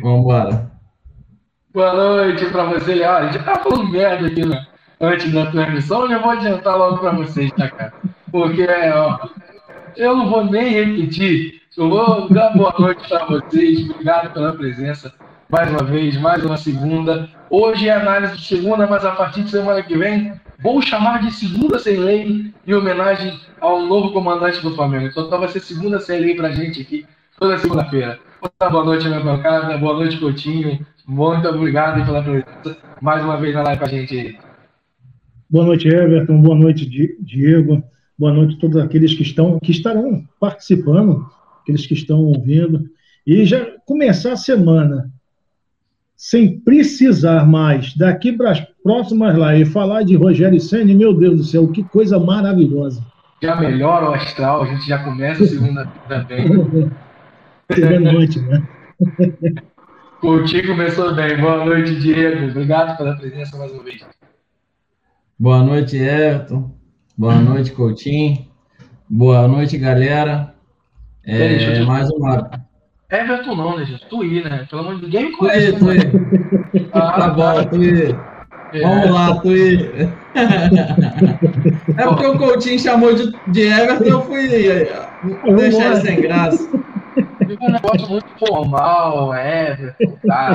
Vamos. Boa noite para você, Olha, a gente tá falando merda aqui né? antes da transmissão, eu vou adiantar logo para vocês, tá, cara? Porque, ó, eu não vou nem repetir. Eu vou dar boa noite para vocês. Obrigado pela presença mais uma vez, mais uma segunda. Hoje é análise de segunda, mas a partir de semana que vem vou chamar de segunda sem lei em homenagem ao novo comandante do Flamengo. Então, então vai ser segunda sem lei pra gente aqui toda segunda-feira. Boa noite, minha bancada. Boa noite, Coutinho. Muito obrigado pela presença mais uma vez na live com a gente. Boa noite, Everton. Boa noite, Diego. Boa noite a todos aqueles que estão, que estarão participando, aqueles que estão ouvindo. E já começar a semana sem precisar mais daqui para as próximas lives falar de Rogério Senna, meu Deus do céu, que coisa maravilhosa. Já melhora o astral, a gente já começa a segunda Segunda noite, né? Coutinho começou bem. Boa noite, Diego. Obrigado pela presença mais uma vez. Boa noite, Everton. Boa noite, Coutinho. Boa noite, galera. É, mais uma. Everton não, né, gente? Tuí, né? Pelo amor de Deus, ninguém me conhece. Tuí, né? Tuí. Ah, tá bom, Tuí. É. Vamos lá, Tuí. é porque o Coutinho chamou de, de Everton, eu fui deixar ele sem graça. Fica um negócio muito formal, Everton, tá?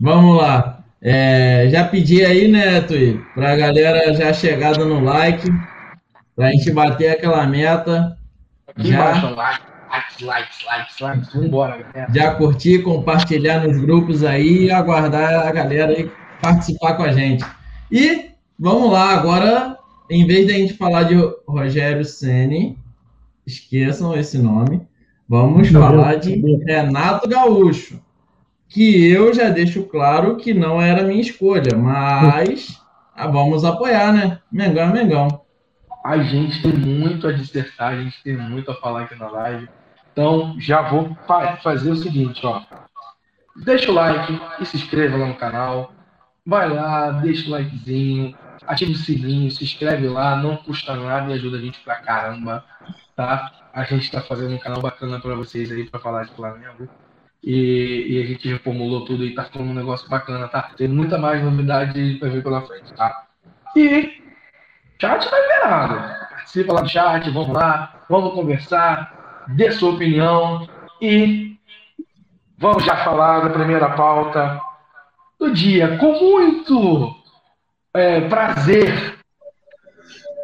Vamos lá. É, já pedi aí, né, Tui, pra galera já chegada no like, pra gente bater aquela meta. Aqui já, embaixo, like, vambora, galera. Já curtir, compartilhar nos grupos aí e aguardar a galera aí participar com a gente. E vamos lá, agora, em vez de a gente falar de Rogério Ceni, esqueçam esse nome, vamos falar de Renato Gaúcho que eu já deixo claro que não era minha escolha, mas vamos apoiar, né? Mengão é Mengão. A gente tem muito a dissertar, a gente tem muito a falar aqui na live. Então, já vou fazer o seguinte, ó. Deixa o like e se inscreva lá no canal. Vai lá, deixa o likezinho, ativa o sininho, se inscreve lá, não custa nada e ajuda a gente pra caramba, tá? A gente tá fazendo um canal bacana para vocês aí para falar de Flamengo. E, e, a gente reformulou tudo e tá ficando um negócio bacana, tá? Tem muita mais novidade pra ver pela frente, tá? E chat tá liberado. Participa lá no chat, vamos lá, vamos conversar, dê sua opinião e vamos já falar da primeira pauta do dia. Com muito é, prazer,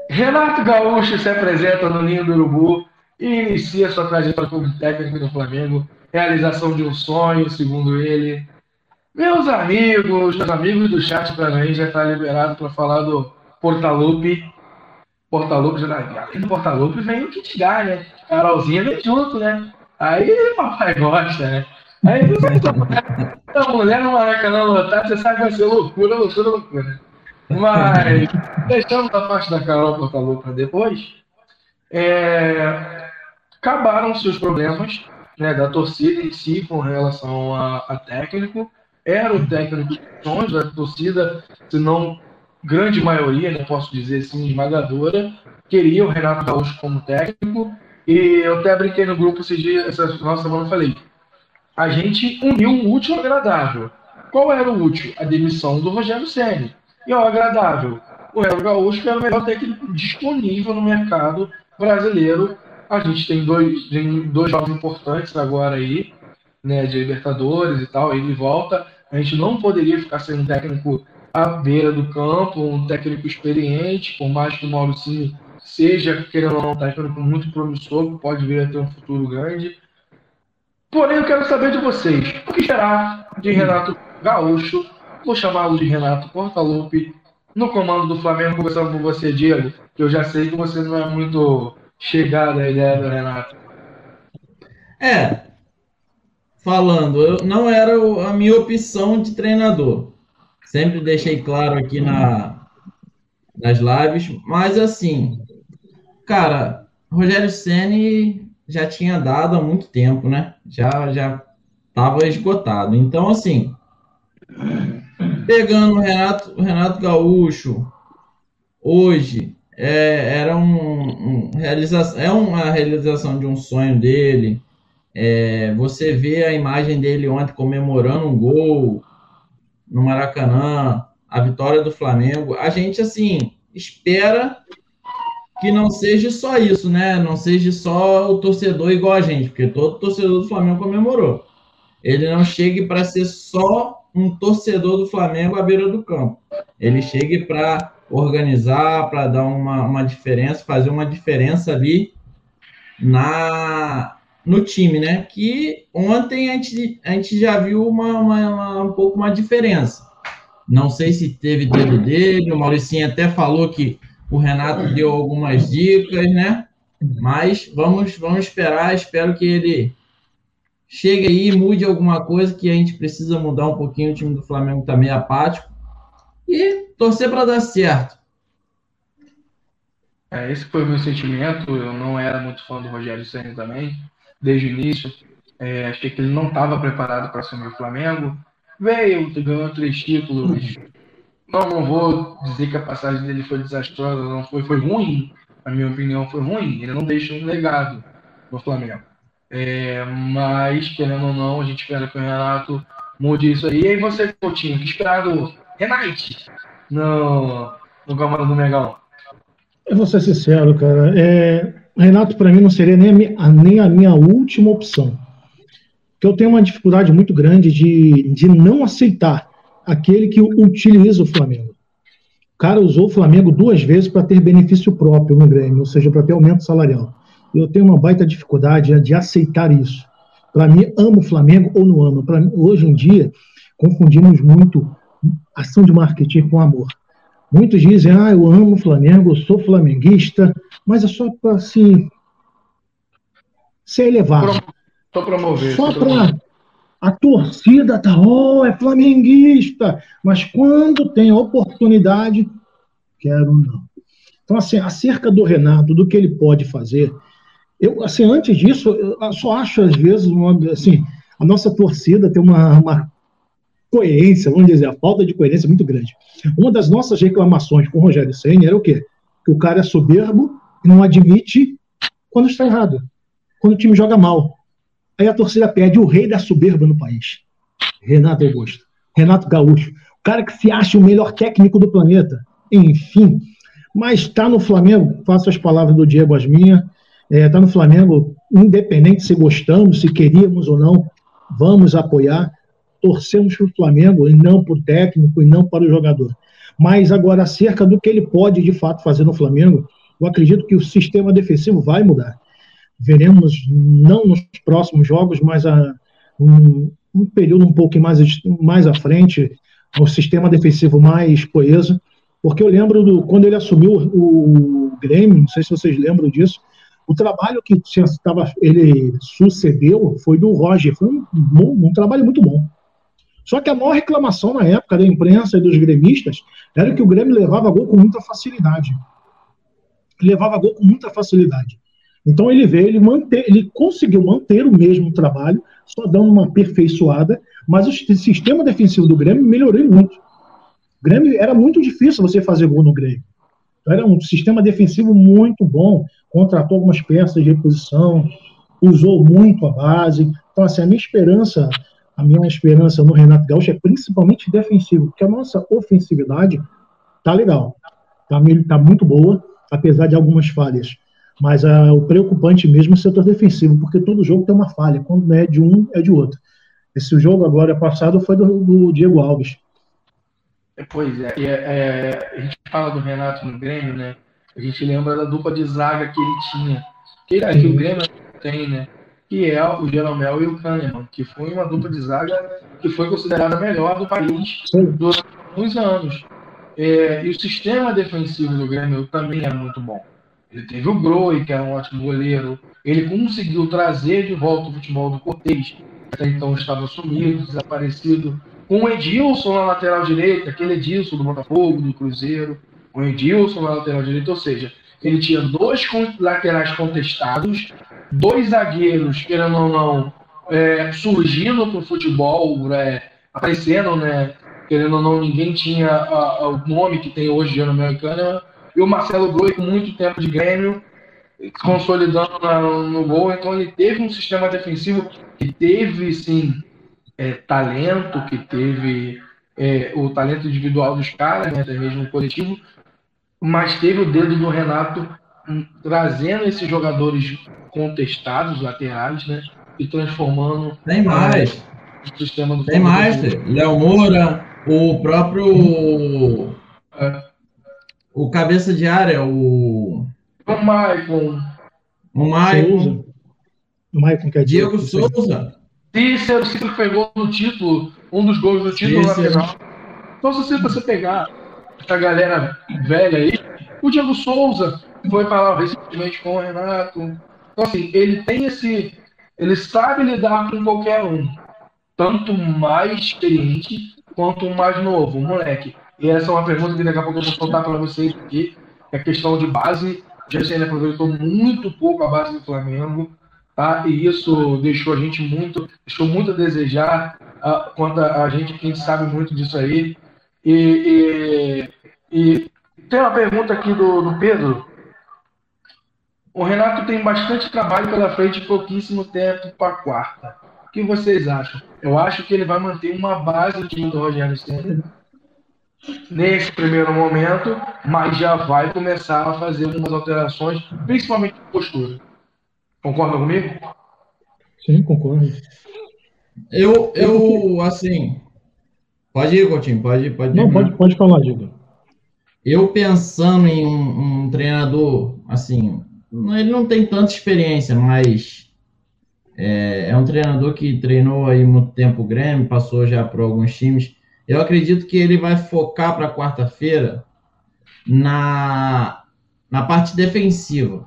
Renato Gaúcho se apresenta no Ninho do Urubu e inicia sua trajetória como técnico do Flamengo realização de um sonho, segundo ele. Meus amigos, meus amigos do chat também já está liberado para falar do Portalupe. Portalupe além do Portalupe vem o Kit Guy, né? Carolzinha vem junto, né? Aí papai gosta, né? Aí você a mulher no Maracanã lotado, você sabe que vai ser loucura, loucura, loucura. Mas deixando a parte da Carol Portalupe para depois, é... acabaram-se os problemas né, da torcida em si com relação a, a técnico. Era o técnico de sonhos da torcida, se não grande maioria, não posso dizer assim, esmagadora, queria o Renato Gaúcho como técnico. E eu até brinquei no grupo esse dia, essa nossa semana, falei: a gente uniu um útil agradável. Qual era o útil? A demissão do Rogério Senni. E o agradável? O Renato Gaúcho, era o melhor técnico disponível no mercado brasileiro a gente tem dois, tem dois jogos importantes agora aí, né, de Libertadores e tal, de volta. A gente não poderia ficar sem um técnico à beira do campo, um técnico experiente, por mais que o Mauricinho seja, querendo ou não, um técnico muito promissor, pode vir a ter um futuro grande. Porém, eu quero saber de vocês. O que será de Renato Gaúcho? Vou chamá-lo de Renato Portaluppi no comando do Flamengo, conversando com você, Diego, que eu já sei que você não é muito chegada a ideia do Renato. É, falando, eu, não era a minha opção de treinador. Sempre deixei claro aqui na, nas lives, mas assim, cara, Rogério Ceni já tinha dado há muito tempo, né? Já já estava esgotado. Então, assim, pegando o Renato, o Renato Gaúcho hoje, é, era um, um realização, é uma realização de um sonho dele. É, você vê a imagem dele ontem comemorando um gol no Maracanã, a vitória do Flamengo. A gente, assim, espera que não seja só isso, né? Não seja só o torcedor igual a gente, porque todo torcedor do Flamengo comemorou. Ele não chegue para ser só um torcedor do Flamengo à beira do campo. Ele chegue para organizar, para dar uma, uma diferença, fazer uma diferença ali na no time, né? Que ontem a gente, a gente já viu uma, uma, uma um pouco uma diferença. Não sei se teve dedo dele, o Mauricinho até falou que o Renato deu algumas dicas, né? Mas vamos, vamos esperar, espero que ele chegue aí, mude alguma coisa, que a gente precisa mudar um pouquinho, o time do Flamengo está meio apático. E torcer para dar certo. É, esse foi o meu sentimento. Eu não era muito fã do Rogério Senna também, desde o início. É, achei que ele não estava preparado para assumir o Flamengo. Veio, ganhou três títulos. Não, não vou dizer que a passagem dele foi desastrosa, não foi, foi ruim. Na minha opinião, foi ruim. Ele não deixou um legado no Flamengo. É, mas, querendo ou não, a gente espera que o Renato mude isso aí. E aí você, Coutinho, que esperar do Renate no, no Câmara do Megão? Eu vou ser sincero, cara. É, Renato, para mim, não seria nem a, minha, nem a minha última opção. Porque eu tenho uma dificuldade muito grande de, de não aceitar aquele que utiliza o Flamengo. O cara usou o Flamengo duas vezes para ter benefício próprio no Grêmio, ou seja, para ter aumento salarial. Eu tenho uma baita dificuldade de aceitar isso. Para mim, amo o Flamengo ou não amo. Pra, hoje em dia, confundimos muito ação de marketing com amor. Muitos dizem, ah, eu amo o Flamengo, eu sou flamenguista, mas é só para assim, ser elevado. Só promover. Só para a torcida tá, oh, é flamenguista, mas quando tem oportunidade, quero não. Então, assim, acerca do Renato, do que ele pode fazer, eu, assim, antes disso, eu só acho, às vezes, uma, assim, a nossa torcida tem uma, uma coerência, vamos dizer, a falta de coerência é muito grande. Uma das nossas reclamações com o Rogério Senna era o quê? Que o cara é soberbo e não admite quando está errado, quando o time joga mal. Aí a torcida pede o rei da soberba no país, Renato Augusto, Renato Gaúcho, o cara que se acha o melhor técnico do planeta. Enfim, mas está no Flamengo, faço as palavras do Diego as minhas, está é, tá no Flamengo, independente se gostamos, se queríamos ou não, vamos apoiar torcemos para o Flamengo e não para o técnico e não para o jogador. Mas agora, acerca do que ele pode de fato fazer no Flamengo, eu acredito que o sistema defensivo vai mudar. Veremos, não nos próximos jogos, mas a, um, um período um pouco mais, mais à frente, o sistema defensivo mais coeso. Porque eu lembro do, quando ele assumiu o, o Grêmio, não sei se vocês lembram disso, o trabalho que tinha, tava, ele sucedeu foi do Roger, foi um, um, trabalho muito bom. Só que a maior reclamação na época da imprensa e dos gremistas era que o Grêmio levava gol com muita facilidade. Levava gol com muita facilidade. Então ele veio, ele, manter, ele conseguiu manter o mesmo trabalho, só dando uma aperfeiçoada, mas o sistema defensivo do Grêmio melhorou muito. O Grêmio era muito difícil você fazer gol no Grêmio. Então, era um sistema defensivo muito bom, contratou algumas peças de reposição, usou muito a base. Então, assim, a minha esperança a minha esperança no Renato Gaúcho é principalmente defensivo, porque a nossa ofensividade tá legal, tá, tá muito boa, apesar de algumas falhas. Mas uh, o preocupante mesmo é o setor defensivo, porque todo jogo tem uma falha, quando não é de um, é de outro. Esse jogo agora passado foi do, do Diego Alves. É, pois é, é, é, a gente fala do Renato no Grêmio, né? A gente lembra da dupla de zaga que ele tinha. Que, que o Grêmio tem, né? que é o Jeromel e o Kahneman, que foi uma dupla de zaga que foi considerada a melhor do país durante alguns anos. É, e o sistema defensivo do Grêmio também é muito bom. Ele teve o Groi, que era um ótimo goleiro. Ele conseguiu trazer de volta o futebol do Cortez, que até então estava sumido, desaparecido. Com o Edilson na lateral direita, aquele Edilson do Botafogo, do Cruzeiro. O Edilson na lateral direita, ou seja, ele tinha dois laterais contestados, dois zagueiros, querendo ou não, é, surgindo para o futebol, é, aparecendo, né? Querendo ou não, ninguém tinha a, a, o nome que tem hoje de americana. E o Marcelo Groi, com muito tempo de Grêmio, consolidando na, no gol. Então ele teve um sistema defensivo que teve sim é, talento, que teve é, o talento individual dos caras, né, até mesmo coletivo, mas teve o dedo do Renato hum, trazendo esses jogadores contestados, laterais, né, e transformando. Tem mais. O sistema do Tem mais. Léo Moura, o próprio. É. O cabeça de área, o. O Maicon. O Maicon. O Maicon, que é Diego Souza. Cícero, Cícero pegou no título, um dos gols do título na final. Então, se você pegar essa galera velha aí, o Diego Souza foi falar recentemente com o Renato. Então, assim, ele tem esse. Ele sabe lidar com qualquer um. Tanto mais experiente quanto mais novo, moleque. E essa é uma pergunta que daqui a pouco eu vou soltar para vocês aqui. É questão de base. O Jacene aproveitou muito pouco a base do Flamengo. Tá? E isso deixou a gente muito, deixou muito a desejar uh, quando a, a gente, quem sabe muito disso aí. E, e, e tem uma pergunta aqui do, do Pedro. O Renato tem bastante trabalho pela frente e pouquíssimo tempo para a quarta. O que vocês acham? Eu acho que ele vai manter uma base do time do Rogério Senna nesse primeiro momento, mas já vai começar a fazer algumas alterações, principalmente de postura. Concorda comigo? Sim, concordo. Eu, eu assim. Pode ir, Coutinho, pode, pode Não, pode, pode falar, Diego. Eu pensando em um, um, treinador, assim, ele não tem tanta experiência, mas é, é, um treinador que treinou aí muito tempo o Grêmio, passou já por alguns times. Eu acredito que ele vai focar para quarta-feira na, na parte defensiva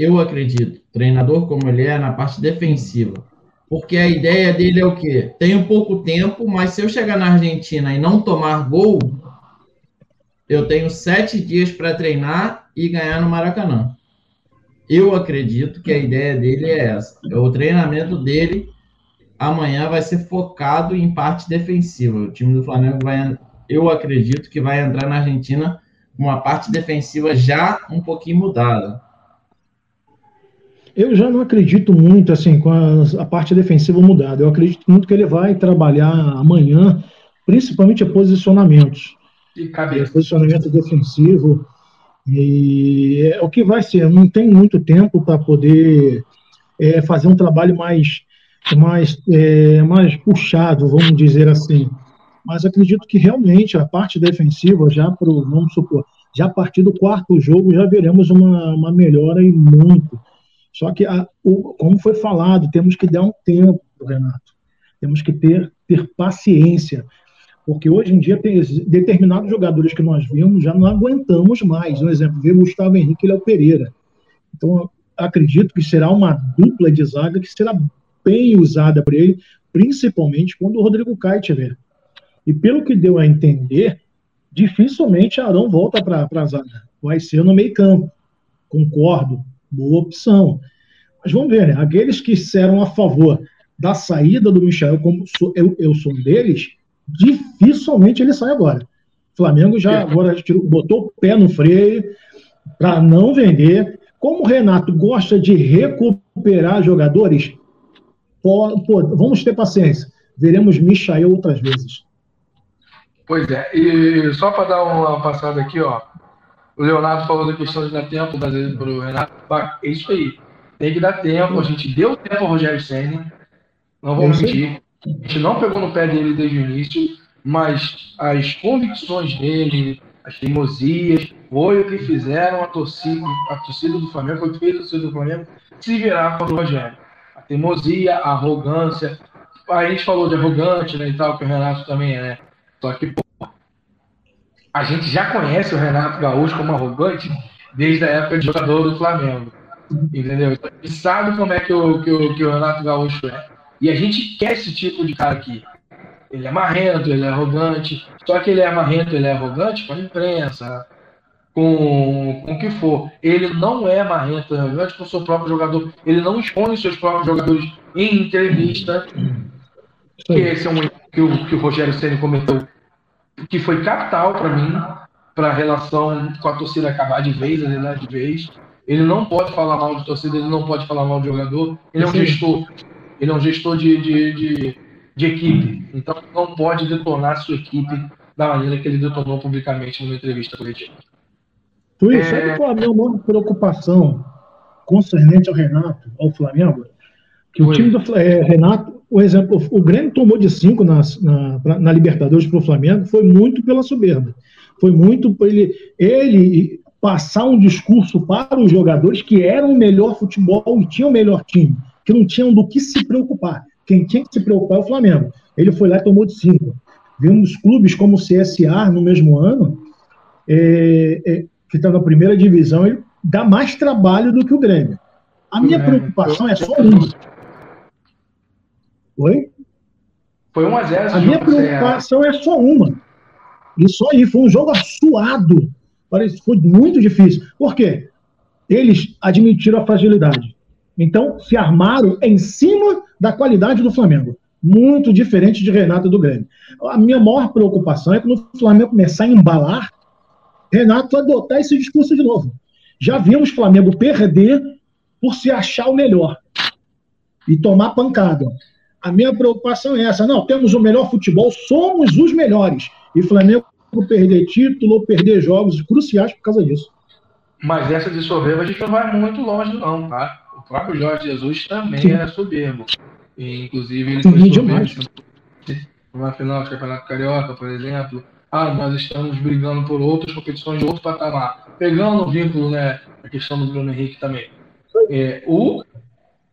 eu acredito, treinador como ele é, na parte defensiva. Porque a ideia dele é o quê? Tenho pouco tempo, mas se eu chegar na Argentina e não tomar gol, eu tenho sete dias para treinar e ganhar no Maracanã. Eu acredito que a ideia dele é essa. O treinamento dele amanhã vai ser focado em parte defensiva. O time do Flamengo vai, eu acredito que vai entrar na Argentina com uma parte defensiva já um pouquinho mudada. Eu já não acredito muito assim com a, a, parte defensiva mudada. Eu acredito muito que ele vai trabalhar amanhã, principalmente a posicionamentos. E cabeça. Posicionamento defensivo. E é o que vai ser. Não tem muito tempo para poder é, fazer um trabalho mais, mais, é, mais puxado, vamos dizer assim. Mas acredito que realmente a parte defensiva, já para vamos supor, já a partir do quarto jogo, já veremos uma, uma melhora e muito só que, a, o, como foi falado, temos que dar um tempo, Renato. Temos que ter, ter paciência. Porque hoje em dia tem determinados jogadores que nós vimos já não aguentamos mais. Um exemplo, ver Gustavo Henrique e Léo Pereira. Então, acredito que será uma dupla de zaga que será bem usada por ele, principalmente quando o Rodrigo Caio tiver. E pelo que deu a entender, dificilmente Arão volta para a zaga. Vai ser no meio campo. Concordo boa opção. Mas vamos ver, né? Aqueles que disseram a favor da saída do Michel, como sou, eu, eu sou um deles, dificilmente ele sai agora. O Flamengo já agora tirou, botou o pé no freio para não vender. Como o Renato gosta de recuperar jogadores, pô, pô, vamos ter paciência. Veremos Michael outras vezes. Pois é, e só para dar uma passada aqui, ó. O Leonardo falou da questão de dar tempo para o Renato. É isso aí. Tem que dar tempo. A gente deu tempo ao Rogério Senna. Não vou mentir. A gente não pegou no pé dele desde o início, mas as convicções dele, as teimosias, foi o que fizeram a torcida, a torcida do Flamengo, foi o que fez a torcida do Flamengo se virar para o Rogério. A teimosia, a arrogância. A gente falou de arrogante, né, e tal, que o Renato também é, né? Só que, pô, a gente já conhece o Renato Gaúcho como arrogante desde a época de jogador do Flamengo. Entendeu? Então, a gente sabe como é que o, que o, que o Renato Gaúcho é. E a gente quer esse tipo de cara aqui. Ele é marrento, ele é arrogante. Só que ele é marrento, ele é arrogante com a imprensa, com, com o que for. Ele não é marrento, é arrogante com o seu próprio jogador. Ele não expõe os seus próprios jogadores em entrevista. Que esse é um que o, que o Rogério Ceni comentou que foi capital para mim, para a relação com a torcida acabar de vez, anelar de vez. Ele não pode falar mal de torcida, ele não pode falar mal de jogador. Ele é um gestor. Ele é um gestor de, de, de, de equipe. Então, não pode detonar sua equipe da maneira que ele detonou publicamente numa entrevista coletiva. Tu é... sabe qual a minha maior preocupação concernente ao Renato, ao Flamengo? Que o time do é, Renato, o exemplo, o Grêmio tomou de 5 na, na, na Libertadores para o Flamengo, foi muito pela soberba. Foi muito ele, ele passar um discurso para os jogadores que eram o melhor futebol e tinham o melhor time, que não tinham do que se preocupar. Quem tinha que se preocupar é o Flamengo. Ele foi lá e tomou de 5. Vimos clubes como o CSA no mesmo ano, é, é, que está na primeira divisão, ele dá mais trabalho do que o Grêmio. A minha preocupação é só uma. Oi? Foi 1 a 0 A minha preocupação é só uma. E só aí, foi um jogo suado. Foi muito difícil. Por quê? Eles admitiram a fragilidade. Então, se armaram em cima da qualidade do Flamengo. Muito diferente de Renato do Grêmio. A minha maior preocupação é quando o Flamengo começar a embalar, Renato adotar esse discurso de novo. Já vimos Flamengo perder por se achar o melhor e tomar pancada. A minha preocupação é essa. Não, temos o melhor futebol, somos os melhores. E Flamengo perder título ou perder jogos cruciais por causa disso. Mas essa de soberba a gente não vai muito longe, não, tá? O próprio Jorge Jesus também Sim. era soberbo. E, inclusive, ele foi soberbo numa final do Campeonato Carioca, por exemplo. Ah, nós estamos brigando por outras competições de outro patamar. Pegando o vínculo, né? A questão do Bruno Henrique também. É, o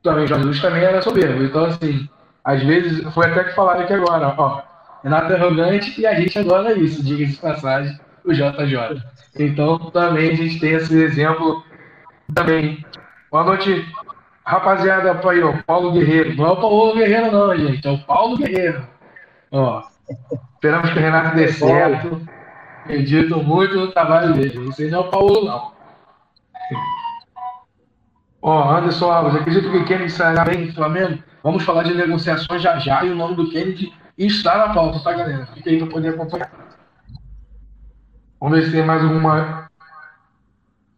também Jorge Jesus também era soberbo. Então, assim, às vezes, foi até que falaram aqui agora, ó Renato é arrogante e a gente adora isso, diga de passagem, o JJ. Então também a gente tem esse exemplo também. Boa noite, rapaziada, aí, Paulo Guerreiro. Não é o Paulo Guerreiro, não, gente, é o Paulo Guerreiro. Ó, esperamos que o Renato dê certo. Acredito muito no trabalho dele. Aí não é o Paulo, não. Ó, Anderson Alves, acredito que o Kennedy sairá bem do Flamengo. Vamos falar de negociações já já e o nome do Kennedy está na pauta, tá, galera? Fica aí para poder acompanhar. Vamos ver se tem mais alguma.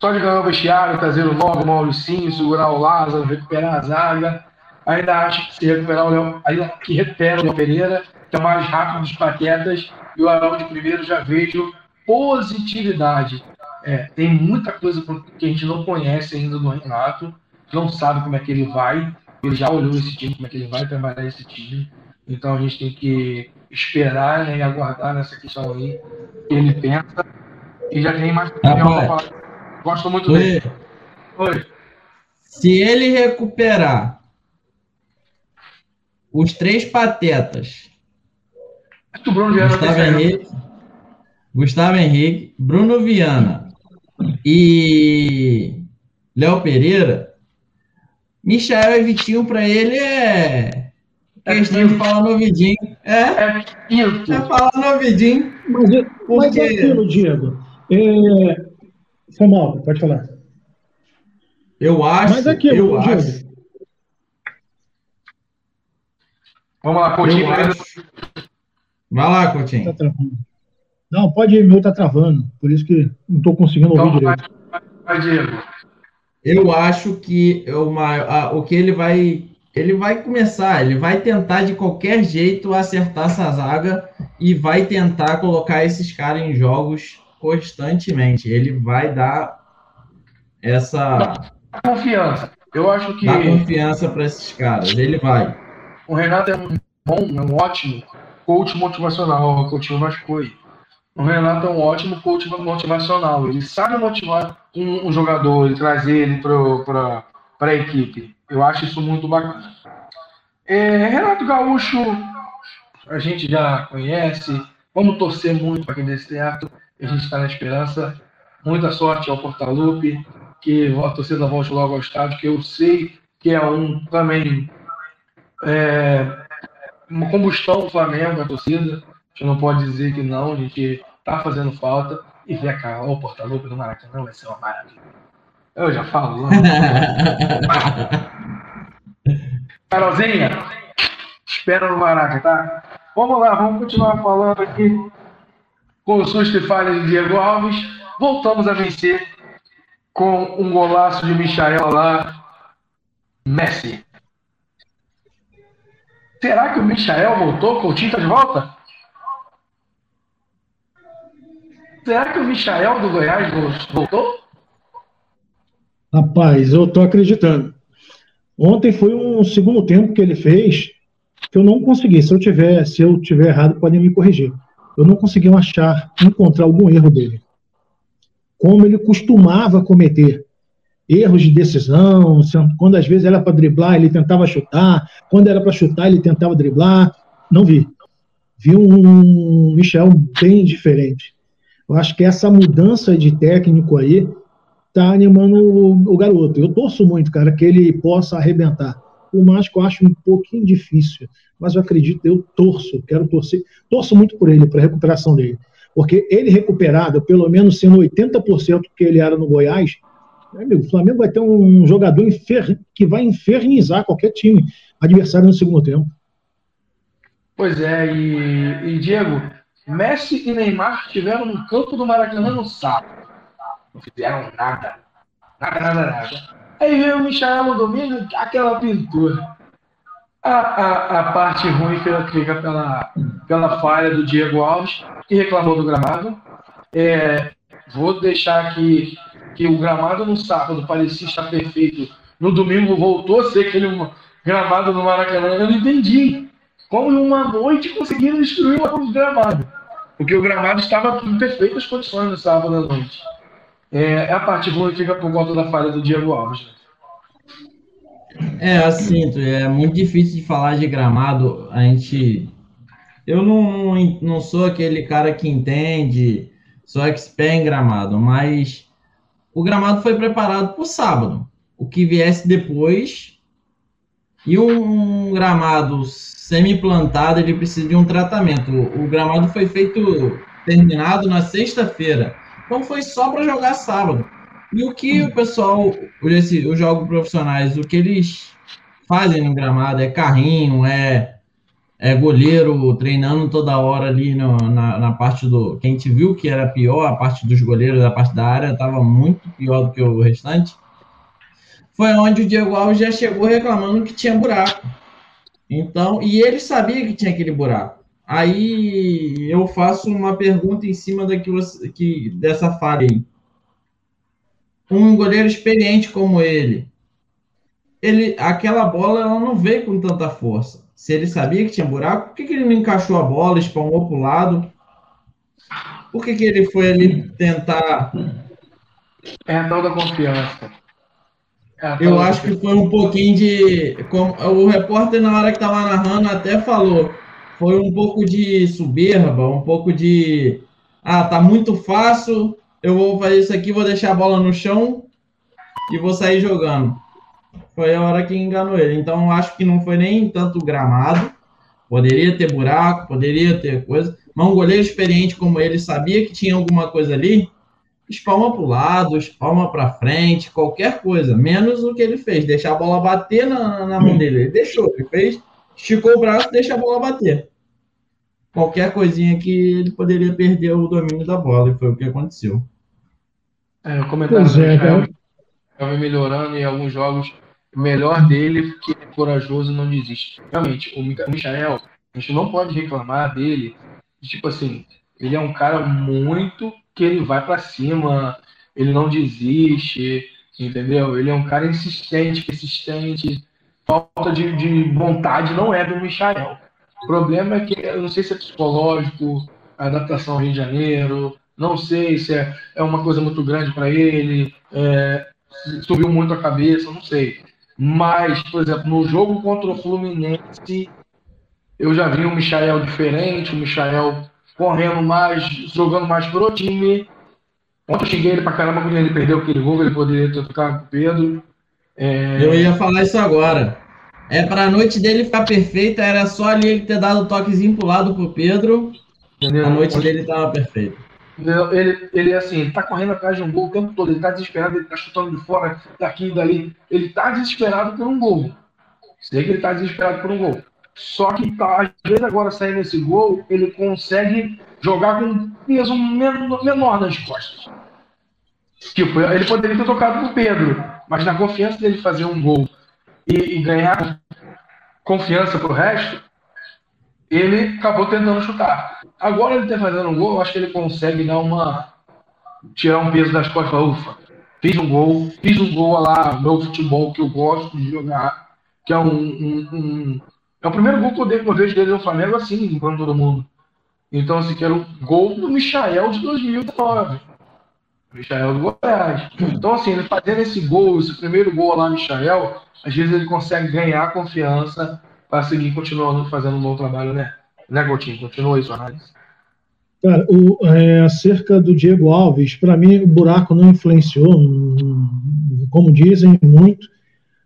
Só de ganhar o vestiário, trazer o novo, o Mauricinho, segurar o Lázaro, recuperar a zaga. Ainda acho que se recuperar o Léo, ainda que recupera o Léo Pereira, que é o mais rápido dos paquetas, e o Arão de primeiro já vejo positividade. É, tem muita coisa que a gente não conhece ainda do Renato, não sabe como é que ele vai. Ele já olhou esse time, como é que ele vai trabalhar esse time. Então a gente tem que esperar né, e aguardar nessa questão aí. Ele pensa e já tem mais falar. Gosto muito Oi. dele. Oi. Se ele recuperar os três patetas. Bruno Viana Gustavo Henrique, Gustavo Henrique, Bruno Viana e Léo Pereira, Michel e Vitinho para ele é Questão de falar no ouvidinho. É, é, isso. é falar no ouvidinho. Mas, porque... mas é aquilo, Diego. É... Foi mal, pode falar. Eu acho. Mas aquilo, eu Diego. acho. Vamos lá, Coutinho. Acho... Vai lá, Coutinho. Tá não, pode ir, meu tá travando. Por isso que não estou conseguindo ouvir então, direito. Vai, vai, Diego. Eu acho que uma, a, o que ele vai ele vai começar, ele vai tentar de qualquer jeito acertar essa zaga e vai tentar colocar esses caras em jogos constantemente. Ele vai dar essa confiança. Eu acho que dá confiança para esses caras. Ele vai. O Renato é um bom, é um ótimo coach motivacional, o coach Vascoi. O Renato é um ótimo coach motivacional. Ele sabe motivar um, um jogador e trazer ele para a equipe. Eu acho isso muito bacana. É, Renato Gaúcho, a gente já conhece. Vamos torcer muito para que dê certo. A gente está na esperança. Muita sorte ao Portalupe. Que a torcida volte logo ao estádio, que eu sei que é um também é, uma combustão do Flamengo, a torcida. A gente não pode dizer que não, a gente está fazendo falta. E ver a Carol Portalupe no Maracanã vai ser uma maravilha. Eu já falo. Carolzinha, espera no Maraca, tá? Vamos lá, vamos continuar falando aqui com o susto e falha de Diego Alves. Voltamos a vencer com um golaço de Michael lá, Messi. Será que o Michael voltou? Coutinho está de volta? Será que o Michael do Goiás voltou? Rapaz, eu tô acreditando. Ontem foi um segundo tempo que ele fez que eu não consegui. Se eu tiver, se eu tiver errado, podem me corrigir. Eu não consegui achar, encontrar algum erro dele. Como ele costumava cometer erros de decisão, quando às vezes era para driblar, ele tentava chutar, quando era para chutar, ele tentava driblar. Não vi. Vi um Michel bem diferente. Eu acho que essa mudança de técnico aí tá animando o, o, garoto. Eu torço muito, cara, que ele possa arrebentar. O que eu acho um pouquinho difícil, mas eu acredito, eu torço, quero torcer, torço muito por ele, para a recuperação dele. Porque ele recuperado, pelo menos sendo 80% que ele era no Goiás, amigo, o Flamengo vai ter um jogador infer... que vai infernizar qualquer time adversário no segundo tempo. Pois é, e, e Diego, Messi e Neymar estiveram no campo do Maracanã no sábado. Não fizeram nada. Nada, nada, nada. Aí veio o Michel no domingo, aquela pintura. A, a, a parte ruim fica pela, pela falha do Diego Alves, que reclamou do gramado. É, vou deixar aqui que o gramado no sábado parecia estar perfeito. No domingo voltou a ser aquele gramado no Maracanã. Eu não entendi. Como em uma noite conseguiram destruir o gramado. Porque o gramado estava em perfeitas condições no sábado à noite. É, é, a parte ruim fica por conta da falha do Diego Alves. É, assim, é muito difícil de falar de gramado. A gente. Eu não, não sou aquele cara que entende, sou expert em gramado, mas o gramado foi preparado para o sábado. O que viesse depois. E um gramado semi-plantado, ele precisa de um tratamento. O gramado foi feito, terminado na sexta-feira. Então foi só para jogar sábado. E o que o pessoal, esse, os jogos profissionais, o que eles fazem no gramado é carrinho, é, é goleiro treinando toda hora ali no, na, na parte do. Quem te viu que era pior, a parte dos goleiros, a parte da área, estava muito pior do que o restante. Foi onde o Diego Alves já chegou reclamando que tinha buraco. Então, e ele sabia que tinha aquele buraco. Aí eu faço uma pergunta em cima daquilo que, dessa falha aí. Um goleiro experiente como ele, ele, aquela bola ela não veio com tanta força. Se ele sabia que tinha buraco, por que, que ele não encaixou a bola, espalmou para o lado? Por que, que ele foi ali tentar. É a tal da confiança. É eu acho que foi um pouquinho de. Como, o repórter, na hora que estava narrando, até falou foi um pouco de soberba, um pouco de ah, tá muito fácil, eu vou fazer isso aqui, vou deixar a bola no chão e vou sair jogando. Foi a hora que enganou ele. Então, acho que não foi nem tanto gramado. Poderia ter buraco, poderia ter coisa. Mas um goleiro experiente como ele sabia que tinha alguma coisa ali. Espalma para o lado, espalma para frente, qualquer coisa. Menos o que ele fez, deixar a bola bater na, na mão dele. Ele deixou, ele fez esticou o braço, deixa a bola bater. Qualquer coisinha que ele poderia perder o domínio da bola, e foi o que aconteceu. É, o comentário pois é, estava né? melhorando em alguns jogos. O melhor dele, que é corajoso não desiste. Realmente, o Michael, a gente não pode reclamar dele. Tipo assim, ele é um cara muito que ele vai para cima, ele não desiste, entendeu? Ele é um cara insistente, persistente, falta de, de vontade não é do Michael. O problema é que eu não sei se é psicológico, a adaptação ao Rio de Janeiro, não sei se é, é uma coisa muito grande para ele, é, subiu muito a cabeça, não sei. Mas, por exemplo, no jogo contra o Fluminense, eu já vi um Michael diferente, um Michael correndo mais, jogando mais pro time. Ontem eu xinguei ele pra caramba quando ele perdeu aquele gol, ele poderia ter tocado com o Pedro. É... Eu ia falar isso agora. É para a noite dele ficar perfeita, era só ali ele ter dado o toquezinho pro lado pro Pedro. Entendeu? A noite dele tava perfeita. Ele, ele, assim, ele tá correndo atrás de um gol o tempo todo, ele tá desesperado, ele tá chutando de fora, daqui e dali. Ele tá desesperado por um gol. Sei que ele tá desesperado por um gol. Só que tá, às vezes agora saindo esse gol, ele consegue jogar com um peso menor nas costas. Tipo, ele poderia ter tocado pro Pedro, mas na confiança dele fazer um gol e, e ganhar confiança pro resto, ele acabou tentando chutar. Agora ele tá fazendo um gol, eu acho que ele consegue dar uma. tirar um peso das costas e ufa, fiz um gol, fiz um gol lá, meu futebol que eu gosto de jogar, que é um. um, um é o primeiro gol que eu, dei, que eu vejo dele no Flamengo assim, limpando todo mundo. Então, assim, que era o gol do Michael de 2009. Michael do Goiás. Então, assim, ele fazendo esse gol, esse primeiro gol lá, Michael, às vezes ele consegue ganhar confiança para seguir continuando fazendo um bom trabalho, né? Né, Coutinho? Continua isso, análise. Cara, o, é, acerca do Diego Alves, para mim o buraco não influenciou, como dizem muito.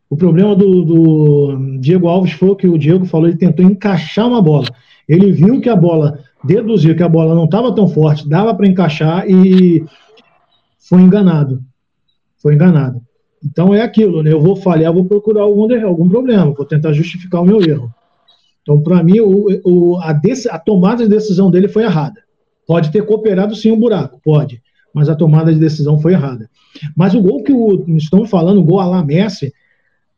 O problema do, do, Diego Alves foi o que o Diego falou, ele tentou encaixar uma bola. Ele viu que a bola, deduziu que a bola não estava tão forte, dava para encaixar e foi enganado. Foi enganado. Então é aquilo, né? Eu vou falhar, vou procurar algum, algum problema, vou tentar justificar o meu erro. Então, para mim, o, o, a, a, tomada de decisão dele foi errada. Pode ter cooperado sim o um buraco, pode, mas a tomada de decisão foi errada. Mas o gol que o, estão falando, o gol a la Messi,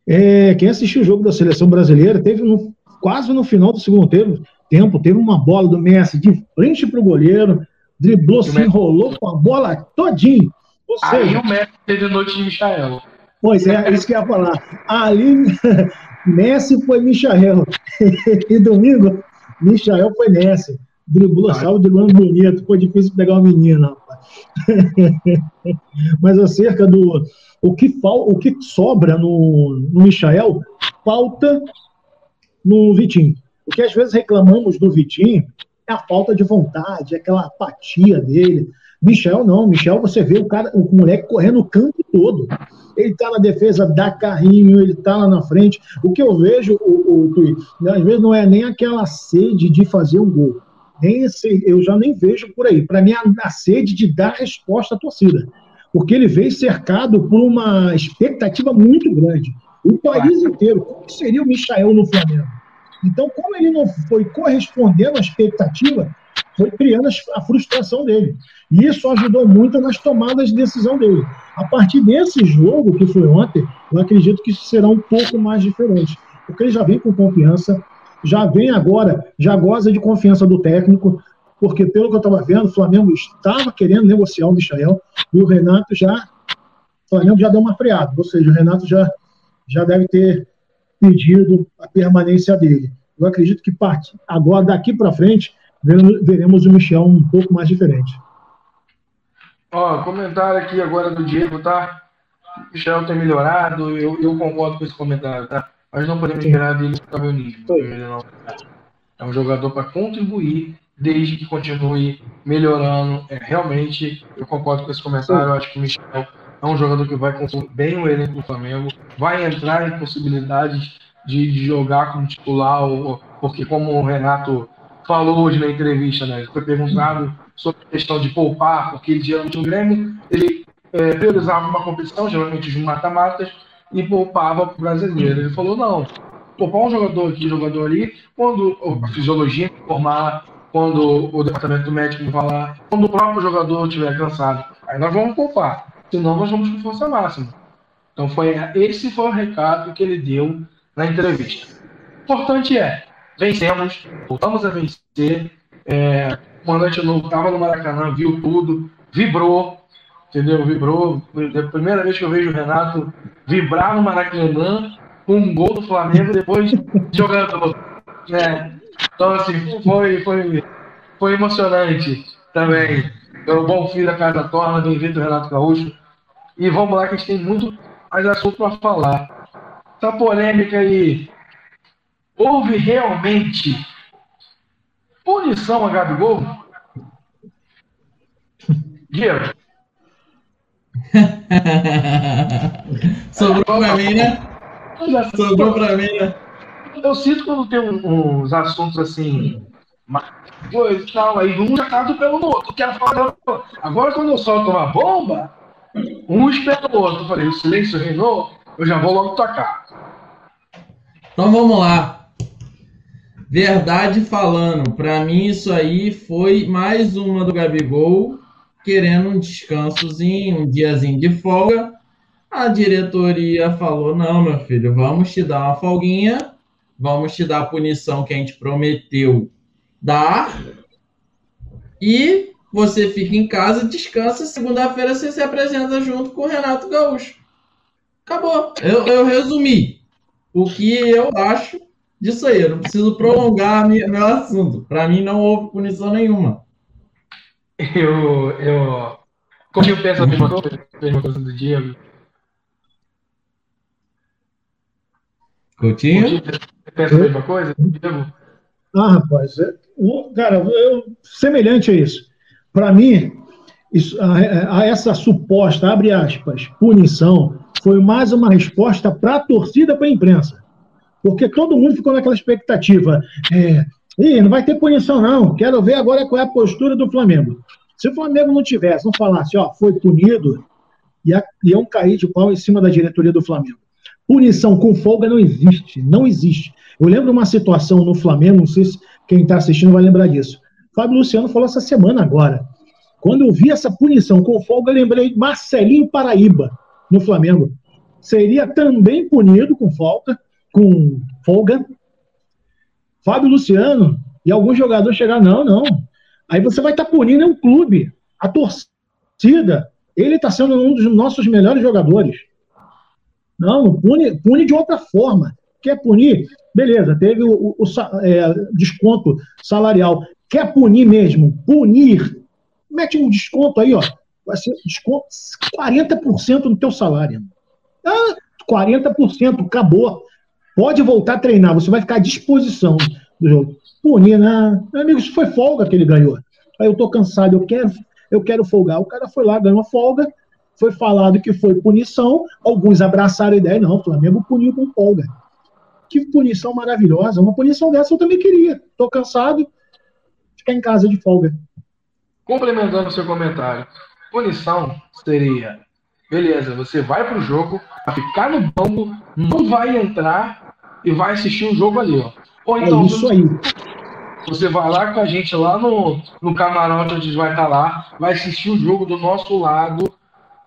é, quem assistiu o jogo da seleção brasileira, teve no, quase no final do segundo tempo, teve uma bola do Messi de frente para o goleiro, driblou, se enrolou com a bola todinho. Ou seja, Aí o Messi teve noite de Michael. Pois é, é isso que eu ia falar. Ali, Messi foi Michael. e domingo, Michael foi Messi. Driblou, salvo de lance bonito. Foi difícil pegar uma menina, Mas acerca do. O que, fal, o que sobra no, no Michael, falta no Vitinho. O que às vezes reclamamos do Vitinho é a falta de vontade, aquela apatia dele. Michel não, Michel você vê o cara, o moleque correndo o campo todo. Ele tá na defesa, dá carrinho, ele tá lá na frente. O que eu vejo, o, o, às vezes não é nem aquela sede de fazer um gol. Nem esse, eu já nem vejo por aí. Para mim, a, a sede de dar resposta à torcida. Porque ele veio cercado por uma expectativa muito grande. O país inteiro. Como seria o Michael no Flamengo? Então, como ele não foi correspondendo à expectativa, foi criando a frustração dele. E isso ajudou muito nas tomadas de decisão dele. A partir desse jogo, que foi ontem, eu acredito que será um pouco mais diferente. Porque ele já vem com confiança, já vem agora, já goza de confiança do técnico, porque pelo que eu estava vendo, o Flamengo estava querendo negociar o Michel, e o Renato já. O Flamengo já deu uma freada, ou seja, o Renato já, já deve ter pedido a permanência dele. Eu acredito que parte, agora, daqui para frente, veremos o Michel um pouco mais diferente. Ó, comentário aqui agora do Diego, tá? O Michel tem melhorado, eu, eu concordo com esse comentário, tá? Mas não podemos esperar dele para o nível. É um jogador para contribuir desde que continue melhorando. É, realmente, eu concordo com esse comentário. Eu acho que o Michel é um jogador que vai consumir bem o elenco do Flamengo, vai entrar em possibilidades de, de jogar como titular, ou, porque como o Renato falou hoje na entrevista, né? Foi perguntado sobre a questão de poupar, porque ele geralmente no Grêmio ele é, priorizava uma competição, geralmente de mata-matas, e poupava para o brasileiro. Ele falou: não, poupar um jogador aqui, jogador ali, quando a fisiologia informar, quando o departamento médico falar, quando o próprio jogador estiver cansado, aí nós vamos poupar, senão nós vamos com força máxima. Então foi esse foi o recado que ele deu na entrevista. O importante é, vencemos, voltamos a vencer. É, o novo estava no Maracanã, viu tudo, vibrou, entendeu? Vibrou. É a primeira vez que eu vejo o Renato vibrar no Maracanã com um gol do Flamengo depois jogando. É. Então, assim, foi, foi, foi emocionante também. Pelo bom filho da Casa Torna, bem-vindo, Renato Gaúcho. E vamos lá, que a gente tem muito mais assunto para falar. Essa polêmica aí houve realmente punição a Gabigol? Diego. Sobrou pra mim, né? Sobrou pra mim, né? Eu sinto quando tem uns assuntos assim, coisa tal, aí um já pelo outro. Quero falar. Agora, quando eu solto uma bomba, um espera o outro. Eu falei, o silêncio reinou, eu já vou logo tocar. Então vamos lá. Verdade falando, para mim isso aí foi mais uma do Gabigol querendo um descansozinho, um diazinho de folga. A diretoria falou: não, meu filho, vamos te dar uma folguinha, vamos te dar a punição que a gente prometeu dar, e você fica em casa, descansa, segunda-feira você se apresenta junto com o Renato Gaúcho. Acabou. Eu, eu resumi o que eu acho disso aí. Eu não preciso prolongar meu assunto. Para mim, não houve punição nenhuma. Eu. eu... Como eu penso a mesma coisa, a mesma coisa do Diego. Coutinho? pensa a mesma coisa, Diego? Ah, rapaz, é, cara, eu, semelhante a isso. Para mim, isso, a, a, essa suposta, abre aspas, punição, foi mais uma resposta para a torcida, para a imprensa. Porque todo mundo ficou naquela expectativa. É, Ih, não vai ter punição, não. Quero ver agora qual é a postura do Flamengo. Se o Flamengo não tivesse, não falasse, ó, foi punido, ia, iam cair de pau em cima da diretoria do Flamengo. Punição com folga não existe, não existe. Eu lembro uma situação no Flamengo, não sei se quem está assistindo vai lembrar disso. Fábio Luciano falou essa semana agora. Quando eu vi essa punição com folga, eu lembrei Marcelinho Paraíba, no Flamengo. Seria também punido com folga, com folga. Fábio Luciano e alguns jogadores chegaram, não, não. Aí você vai estar tá punindo um clube, a torcida. Ele está sendo um dos nossos melhores jogadores. Não, pune, pune de outra forma. Quer punir? Beleza, teve o, o, o é, desconto salarial. Quer punir mesmo? Punir. Mete um desconto aí, ó. Vai ser desconto 40% no teu salário. Ah, 40%, acabou. Pode voltar a treinar, você vai ficar à disposição do jogo. Punir, né? Meu amigo, isso foi folga que ele ganhou. Aí eu tô cansado, eu quero, eu quero folgar. O cara foi lá, ganhou uma folga, foi falado que foi punição, alguns abraçaram a ideia, não, o Flamengo puniu com folga. Que punição maravilhosa, uma punição dessa eu também queria. Tô cansado, ficar em casa de folga. Complementando o seu comentário, punição seria, beleza, você vai pro jogo, ficar no banco, não vai entrar e vai assistir o jogo ali, ó. Ou então, é isso aí. Você vai lá com a gente lá no, no camarote, onde a gente vai estar tá lá, vai assistir o jogo do nosso lado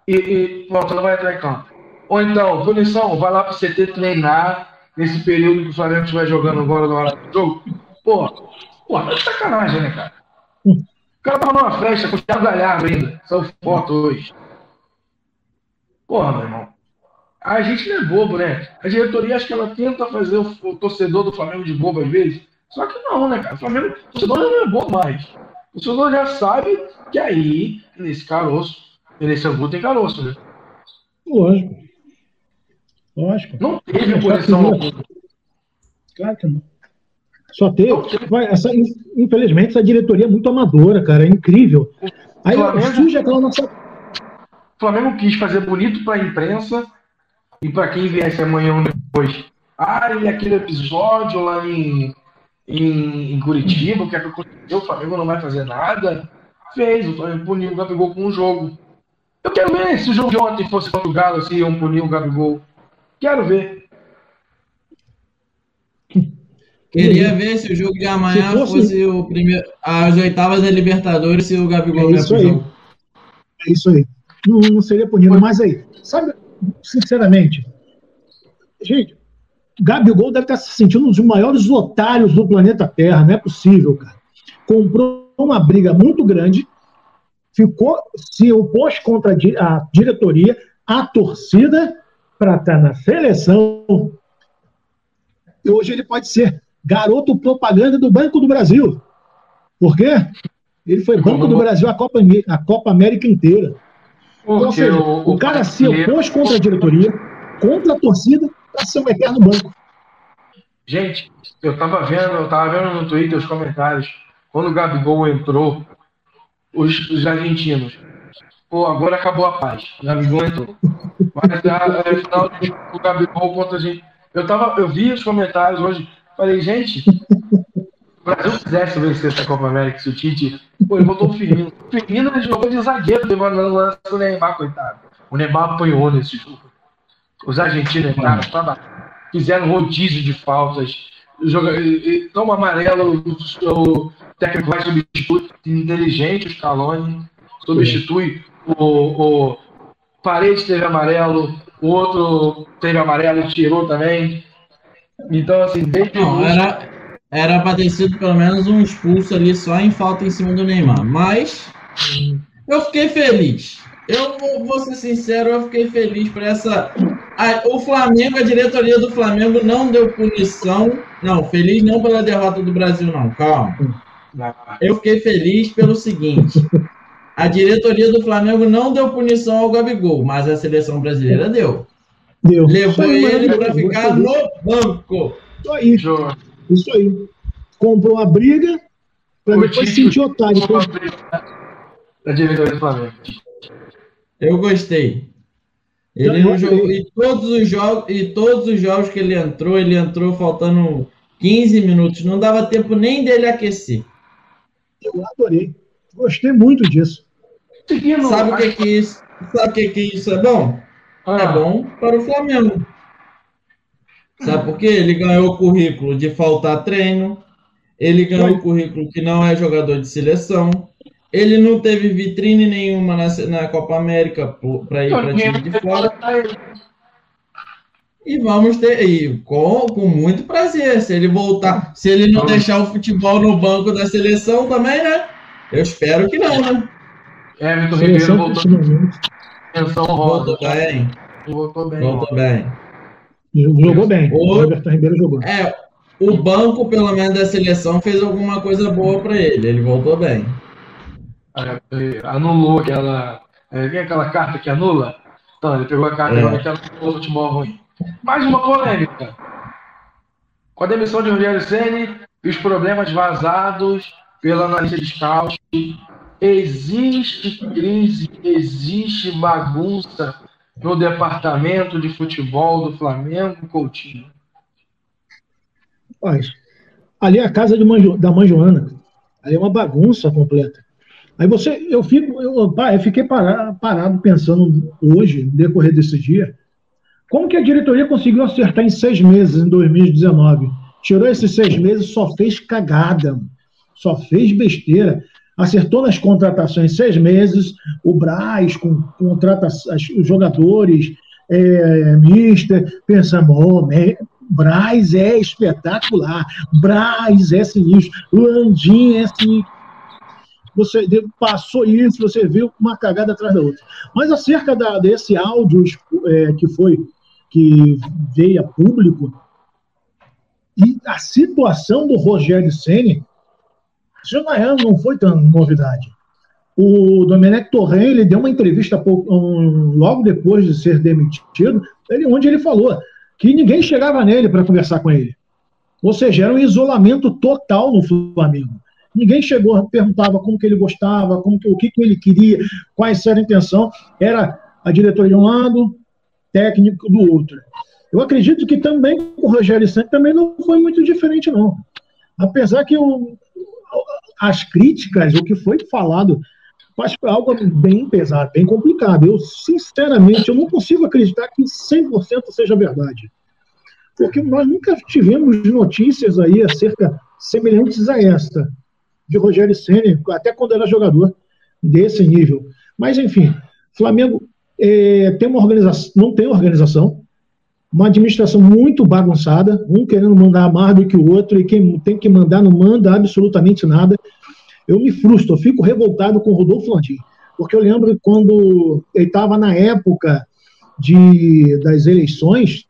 e, e pronto, vai entrar em campo. Ou então, punição, vai lá pro CT treinar nesse período que o Flamengo estiver jogando agora na hora do jogo. Pô, pô, tá sacanagem, né, cara? O cara tava numa festa com o Thiago Galhardo ainda. São foto hoje. Porra, meu irmão. A gente não é bobo, né? A diretoria acho que ela tenta fazer o, o torcedor do Flamengo de bobo às vezes. Só que não, né, cara? O Flamengo, o torcedor não é bobo mais. O torcedor já sabe que aí, nesse caroço, nesse angu tem caroço, né? Lógico. Lógico. Não teve posição Claro que não. Só teve. Essa, infelizmente, essa diretoria é muito amadora, cara. É incrível. Aí Flamengo, surge aquela nossa. O Flamengo quis fazer bonito para a imprensa e para quem viesse amanhã ou depois. Ah, e aquele episódio lá em, em, em Curitiba, o que, é aconteceu? O Flamengo não vai fazer nada. Fez, o Flamengo puniu o Gabigol com um jogo. Eu quero ver se o jogo de ontem fosse contra o Galo, se iam punir o Gabigol. Quero ver. Queria ver se o jogo de amanhã fosse... fosse, o primeiro, as oitavas da Libertadores se o Gabigol é isso aí. Jogo. É isso aí. Não, não seria punido. Mas aí, sabe, sinceramente, gente, Gabigol deve estar se sentindo um dos maiores otários do planeta Terra. Não é possível, cara. Comprou uma briga muito grande, ficou, se opôs contra a diretoria, a torcida, para estar na seleção. E hoje ele pode ser garoto propaganda do Banco do Brasil. Por quê? Ele foi Banco do Brasil a Copa, a Copa América inteira. Então, ou seja, o, o cara se opôs contra a diretoria, contra a torcida, para ser um eterno banco. Gente, eu tava vendo, eu tava vendo no Twitter os comentários. Quando o Gabigol entrou, os, os argentinos. Pô, agora acabou a paz. O Gabigol entrou. Mas a, a final do Gabigol contra a gente. Eu, tava, eu vi os comentários hoje. Falei, gente, o Brasil quisesse vencer essa Copa América, se o Tite. Pô, ele botou o Firmino. O Firmino jogou de zagueiro, levando o lance do Neymar, coitado. O Neymar apanhou nesse jogo. Os argentinos entraram, tava, fizeram rodízio de faltas. Joga, toma amarelo, o, o técnico vai substituir inteligente, os Calone. substitui o, o Parede teve amarelo, o outro teve amarelo e tirou também. Então, assim, desde Não, era, era para ter sido pelo menos um expulso ali só em falta em cima do Neymar. Mas eu fiquei feliz. Eu vou, vou ser sincero, eu fiquei feliz por essa. A, o Flamengo, a diretoria do Flamengo não deu punição. Não, feliz não pela derrota do Brasil, não. Calma. Eu fiquei feliz pelo seguinte: a diretoria do Flamengo não deu punição ao Gabigol, mas a seleção brasileira deu. Deu. Levou aí, ele mano. para ficar no banco. Isso aí, isso aí. Comprou a briga para depois sentir otário. Então, Da diretoria do Flamengo. Eu gostei. Ele Eu não gostei. jogou e todos os jogos e todos os jogos que ele entrou, ele entrou faltando 15 minutos, não dava tempo nem dele aquecer. Eu adorei. Gostei muito disso. Seguindo, Sabe o que que isso? Sabe o que que isso é bom? Ah, É bom para o Flamengo. Sabe por quê? Ele ganhou o currículo de faltar treino, ele ganhou o currículo que não é jogador de seleção, ele não teve vitrine nenhuma na, na Copa América para ir para time de fora. E vamos ter e com, com muito prazer. Se ele voltar, se ele não deixar o futebol no banco da seleção também, né? Eu espero que não, né? Everton Ribeiro Seleção voltou menção rosa. Voltou bem, Voltou bem. voltou bem. jogou bem. O- Everton Ribeiro jogou. É, o banco, pelo menos da seleção, fez alguma coisa boa para ele. Ele voltou bem. É, Anulou aquela. É, é aquela carta que anula? Então, ele pegou a carta É. agora que anulou o futebol ruim. Mais uma polêmica. Com a demissão de Rogério Ceni e os problemas vazados pela analista de scout, existe crise, existe bagunça no departamento de futebol do Flamengo, Coutinho. Rapaz, ali é a casa da mãe Joana. Ali é uma bagunça completa. Aí você, eu fico, eu, eu fiquei para- parado pensando hoje, no decorrer desse dia, como que a diretoria conseguiu acertar em seis meses em 2019? Tirou esses seis meses, só fez cagada, só fez besteira. Acertou nas contratações seis meses, o Braz com contrata os jogadores, é, mister, pensamos, oh, né, Braz é espetacular, Braz é sinistro, Landim é sinistro. Você passou isso, você viu uma cagada atrás da outra. Mas acerca da, desse áudio é, que foi que veio a público e a situação do Rogério Ceni não, é, não foi tão novidade. O Domenech Torren ele deu uma entrevista logo depois de ser demitido, ele, onde ele falou que ninguém chegava nele para conversar com ele. Ou seja, era um isolamento total no Flamengo. Ninguém chegou, perguntava como que ele gostava, como que, o que, que ele queria, quais era a intenção. Era a diretoria de um lado, técnico do outro. Eu acredito que também o Rogério Santos também não foi muito diferente, não. Apesar que o, as críticas, o que foi falado, faz algo bem pesado, bem complicado. Eu, sinceramente, eu não consigo acreditar que 100% seja verdade. Porque nós nunca tivemos notícias aí acerca semelhantes a esta, de Rogério Senna, até quando era jogador desse nível. Mas, enfim, Flamengo é, tem uma organização, não tem organização, uma administração muito bagunçada, um querendo mandar mais do que o outro, e quem tem que mandar não manda absolutamente nada. Eu me frustro, eu fico revoltado com o Rodolfo Landim, porque eu lembro quando ele estava na época de, das eleições,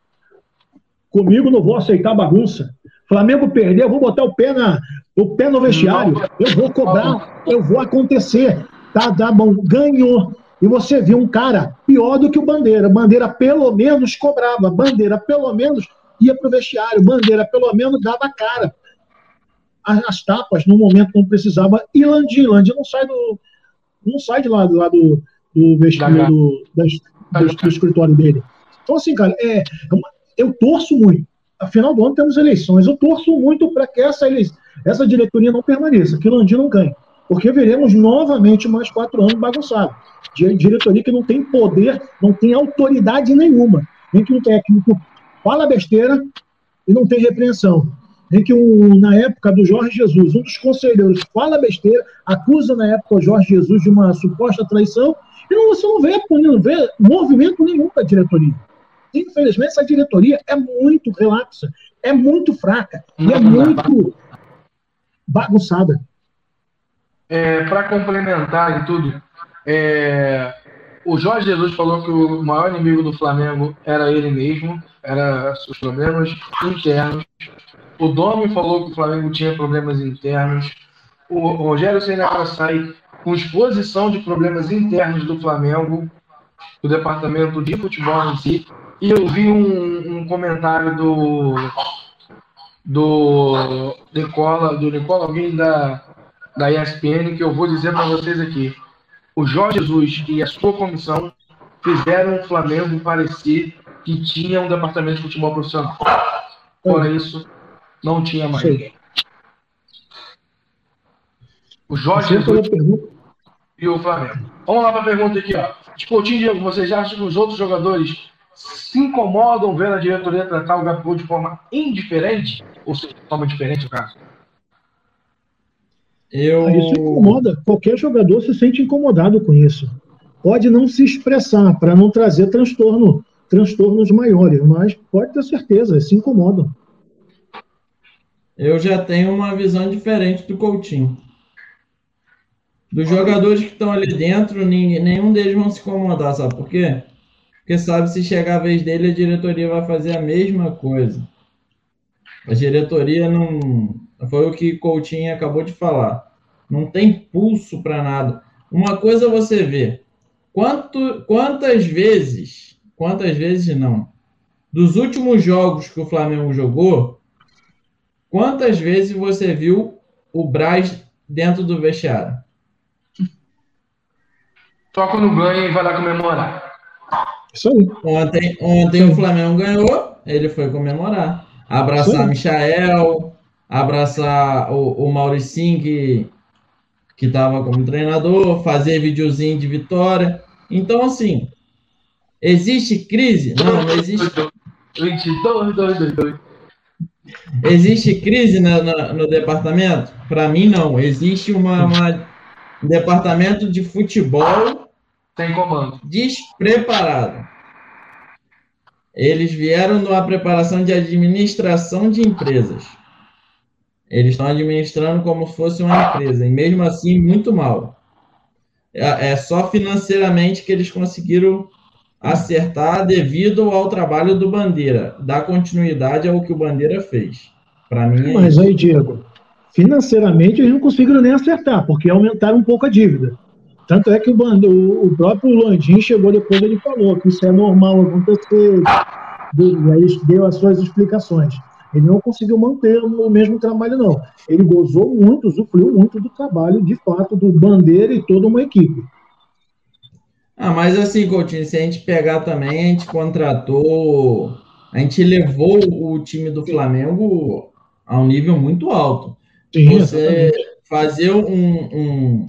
comigo não vou aceitar bagunça. Flamengo perder, eu vou botar o pé, na, o pé no vestiário, eu vou cobrar, eu vou acontecer. Tá, tá bom, ganhou. E você viu um cara pior do que o Bandeira. Bandeira pelo menos cobrava, Bandeira pelo menos ia para o vestiário, Bandeira pelo menos dava a cara. As, as tapas no momento não precisava. E Landim, Landim não sai do. Não sai de lá, do, lá do, do vestiário do, das- do, do escritório dele. Então, assim, cara, é, é eu torço muito. Afinal do ano temos eleições. Eu torço muito para que essa, essa diretoria não permaneça, que Landim não ganhe. Porque veremos novamente mais quatro anos bagunçados. Di- Diretoria que não tem poder, não tem autoridade nenhuma. Nem que um técnico fala besteira e não tem repreensão. em que um, na época do Jorge Jesus, um dos conselheiros fala besteira, acusa na época o Jorge Jesus de uma suposta traição, e não, você não vê, não vê movimento nenhum da diretoria. Infelizmente, essa diretoria é muito relapsa, é muito fraca e é muito bagunçada. É, Para complementar e tudo, é, o Jorge Jesus falou que o maior inimigo do Flamengo era ele mesmo, era os problemas internos. O Domi falou que o Flamengo tinha problemas internos. O Rogério Senna sai com exposição de problemas internos do Flamengo, do departamento de futebol em si. E eu vi um, um comentário do do Nicola, do Nicola, alguém da, da ESPN, que eu vou dizer para vocês aqui. O Jorge Jesus e a sua comissão fizeram o Flamengo parecer que tinha um departamento de futebol profissional. Fora isso, não tinha mais ninguém. O Jorge Jesus e o Flamengo. Vamos lá para a pergunta aqui. Ó. Diego, vocês acham que os outros jogadores se incomodam vendo a diretoria tratar o Gabigol de forma indiferente? Ou seja, de forma diferente, no caso? Eu... Isso incomoda. Qualquer jogador se sente incomodado com isso. Pode não se expressar para não trazer transtorno, transtornos maiores, mas pode ter certeza, se incomodam. Eu já tenho uma visão diferente do Coutinho. Dos jogadores que estão ali dentro, nenhum deles vão se incomodar, sabe por quê? Porque sabe se chegar a vez dele, a diretoria vai fazer a mesma coisa. A diretoria não. Foi o que Coutinho acabou de falar. Não tem pulso para nada. Uma coisa você vê. Quanto, quantas vezes, quantas vezes não, dos últimos jogos que o Flamengo jogou, quantas vezes você viu o Braz dentro do vestiário? Só quando ganha e vai lá comemorar. Isso aí. Ontem, ontem o Flamengo ganhou, ele foi comemorar. Abraçar Michael, abraçar o, o Mauricinho, que, que estava como treinador, fazer videozinho de vitória. Então, assim, existe crise? Não, não existe. 22, 2, 2. Existe crise no, no, no departamento? Para mim, não. Existe uma, uma departamento de futebol tem comando. Despreparado. Eles vieram numa preparação de administração de empresas. Eles estão administrando como se fosse uma empresa, e mesmo assim, muito mal. É, é só financeiramente que eles conseguiram acertar devido ao trabalho do Bandeira, dar continuidade ao que o Bandeira fez. Para mim. É Mas isso. aí, Diego, financeiramente eles não conseguiram nem acertar, porque aumentaram um pouco a dívida. Tanto é que o, o, o próprio Landim chegou depois ele falou que isso é normal acontecer, e aí deu as suas explicações. Ele não conseguiu manter o mesmo trabalho, não. Ele gozou muito, usufruiu muito do trabalho, de fato, do Bandeira e toda uma equipe. Ah, mas assim, Coutinho, se a gente pegar também, a gente contratou, a gente levou o time do Flamengo a um nível muito alto. Sim, Você exatamente. fazer um, um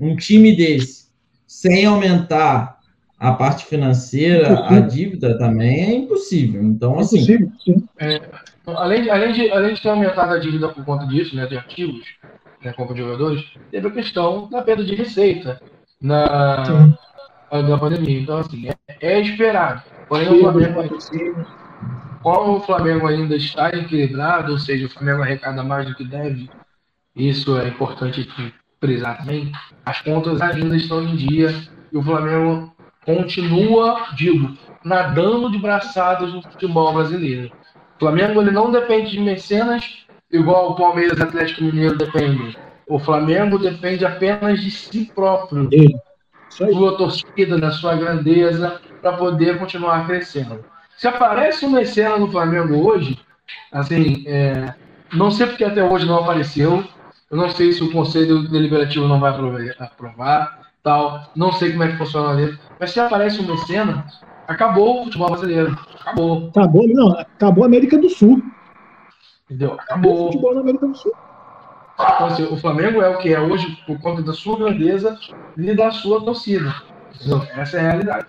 um time desse, sem aumentar a parte financeira, a dívida também é impossível. Então, assim. Impossível, é, além, de, além, de, além de ter aumentado a dívida por conta disso, né, de ativos, né, compra de jogadores, teve a questão da perda de receita na, na pandemia. Então, assim, é, é esperado. Porém, o Flamengo, como o Flamengo ainda está equilibrado, ou seja, o Flamengo arrecada mais do que deve, isso é importante frisar também, as contas ainda estão em dia e o Flamengo continua, digo, nadando de braçadas no futebol brasileiro. O Flamengo ele não depende de mecenas igual o Palmeiras e Atlético Mineiro dependem. O Flamengo depende apenas de si próprio, sua torcida, da sua grandeza, para poder continuar crescendo. Se aparece um mecena no Flamengo hoje, assim, é, não sei porque até hoje não apareceu, eu não sei se o Conselho Deliberativo não vai aprovar, tal. Não sei como é que funciona ali. Mas se aparece um mecena, acabou o futebol brasileiro. Acabou. Acabou, não. Acabou a América do Sul. Entendeu? Acabou. acabou o futebol na América do Sul. Então, assim, o Flamengo é o que é hoje por conta da sua grandeza e da sua torcida. Essa é a realidade.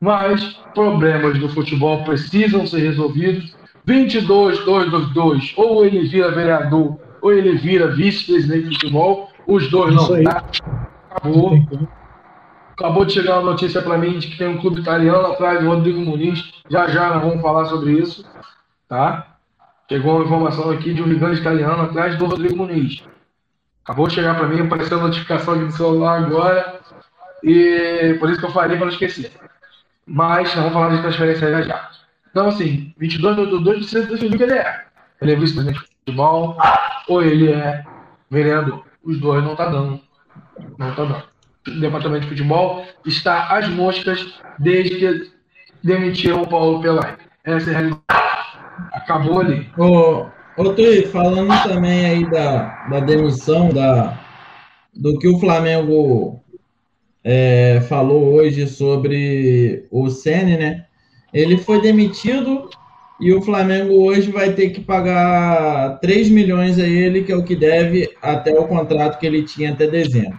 Mas problemas do futebol precisam ser resolvidos. 22, 222, ou ele vira vereador, ou ele vira vice-presidente de futebol, os dois não tá. Acabou. Acabou de chegar uma notícia para mim de que tem um clube italiano atrás do Rodrigo Muniz. Já já nós vamos falar sobre isso, tá? Chegou uma informação aqui de um gigante italiano atrás do Rodrigo Muniz. Acabou de chegar para mim, apareceu a notificação aqui no celular agora. E por isso que eu falei para não esquecer. Mas nós vamos falar de transferência já já. Então, assim, 22 do 2 precisa o que ele é. Ele é vice-presidente de futebol ou ele é vereador. Os dois não tá dando. Não tá dando. Departamento de futebol está às moscas desde que demitiram o Paulo Pelai. Essa é a realidade. Acabou ali. Ô, ô Tui, falando também aí da, da demissão, da, do que o Flamengo é, falou hoje sobre o Sene, né? Ele foi demitido e o Flamengo hoje vai ter que pagar 3 milhões a ele, que é o que deve até o contrato que ele tinha até dezembro.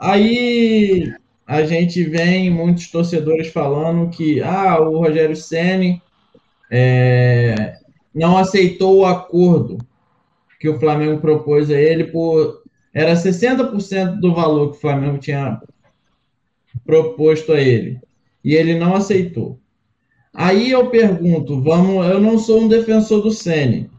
Aí a gente vem muitos torcedores falando que ah, o Rogério Ceni é, não aceitou o acordo que o Flamengo propôs a ele por era 60% do valor que o Flamengo tinha proposto a ele e ele não aceitou. Aí eu pergunto, vamos, eu não sou um defensor do Sene,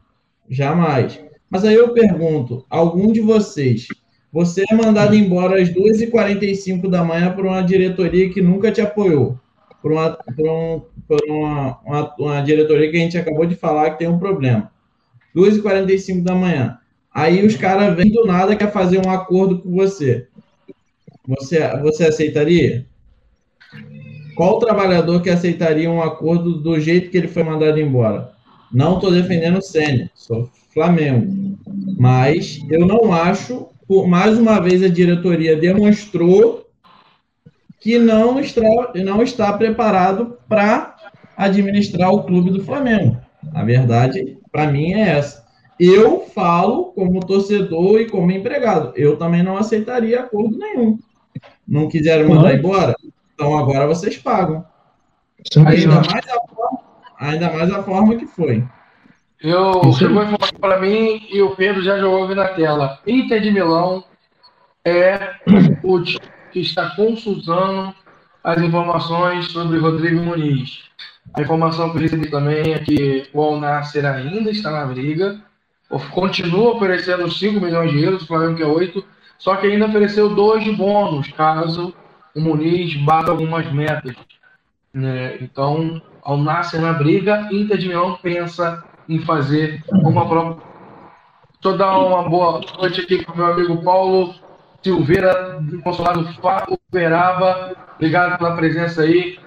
jamais. Mas aí eu pergunto, algum de vocês, você é mandado embora às 2h45 da manhã por uma diretoria que nunca te apoiou, por uma, por, um, por uma, uma, uma diretoria que a gente acabou de falar que tem um problema. 2h45 da manhã. Aí os caras vêm do nada quer fazer um acordo com você. Você, você aceitaria? Qual trabalhador que aceitaria um acordo do jeito que ele foi mandado embora? Não estou defendendo o Sênior, sou Flamengo. Mas eu não acho, por mais uma vez a diretoria demonstrou que não está, não está preparado para administrar o clube do Flamengo. A verdade, para mim, é essa. Eu falo como torcedor e como empregado. Eu também não aceitaria acordo nenhum. Não quiseram mandar embora? Então agora vocês pagam. Ainda mais, a forma, ainda mais a forma que foi. Eu chegou informação para mim e o Pedro já jogou aqui na tela. Inter de Milão é o time que está consultando as informações sobre Rodrigo Muniz. A informação que eu recebi também é que o Al-Nasser ainda está na briga, continua oferecendo 5 milhões de euros, o Flamengo que é 8, só que ainda ofereceu dois de bônus, caso o Muniz bata algumas metas. Né? Então, ao nascer na briga, Inter de Milão pensa em fazer uma prova. Estou dar uma boa noite aqui para o meu amigo Paulo Silveira, do Consulado Uberaba. Obrigado pela presença aí.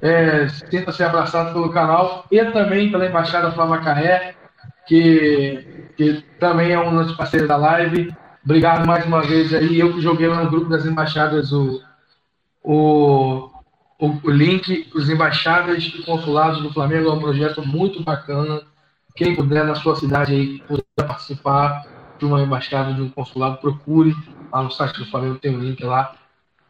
É, Sinta-se abraçado pelo canal e também pela Embaixada Flamacaré, que, que também é um dos parceiros da live. Obrigado mais uma vez aí. Eu que joguei no grupo das embaixadas o, o, o, o link, os embaixadas e consulados do Flamengo é um projeto muito bacana. Quem puder na sua cidade aí, puder participar de uma embaixada, de um consulado, procure lá no site do Flamengo, tem um link lá,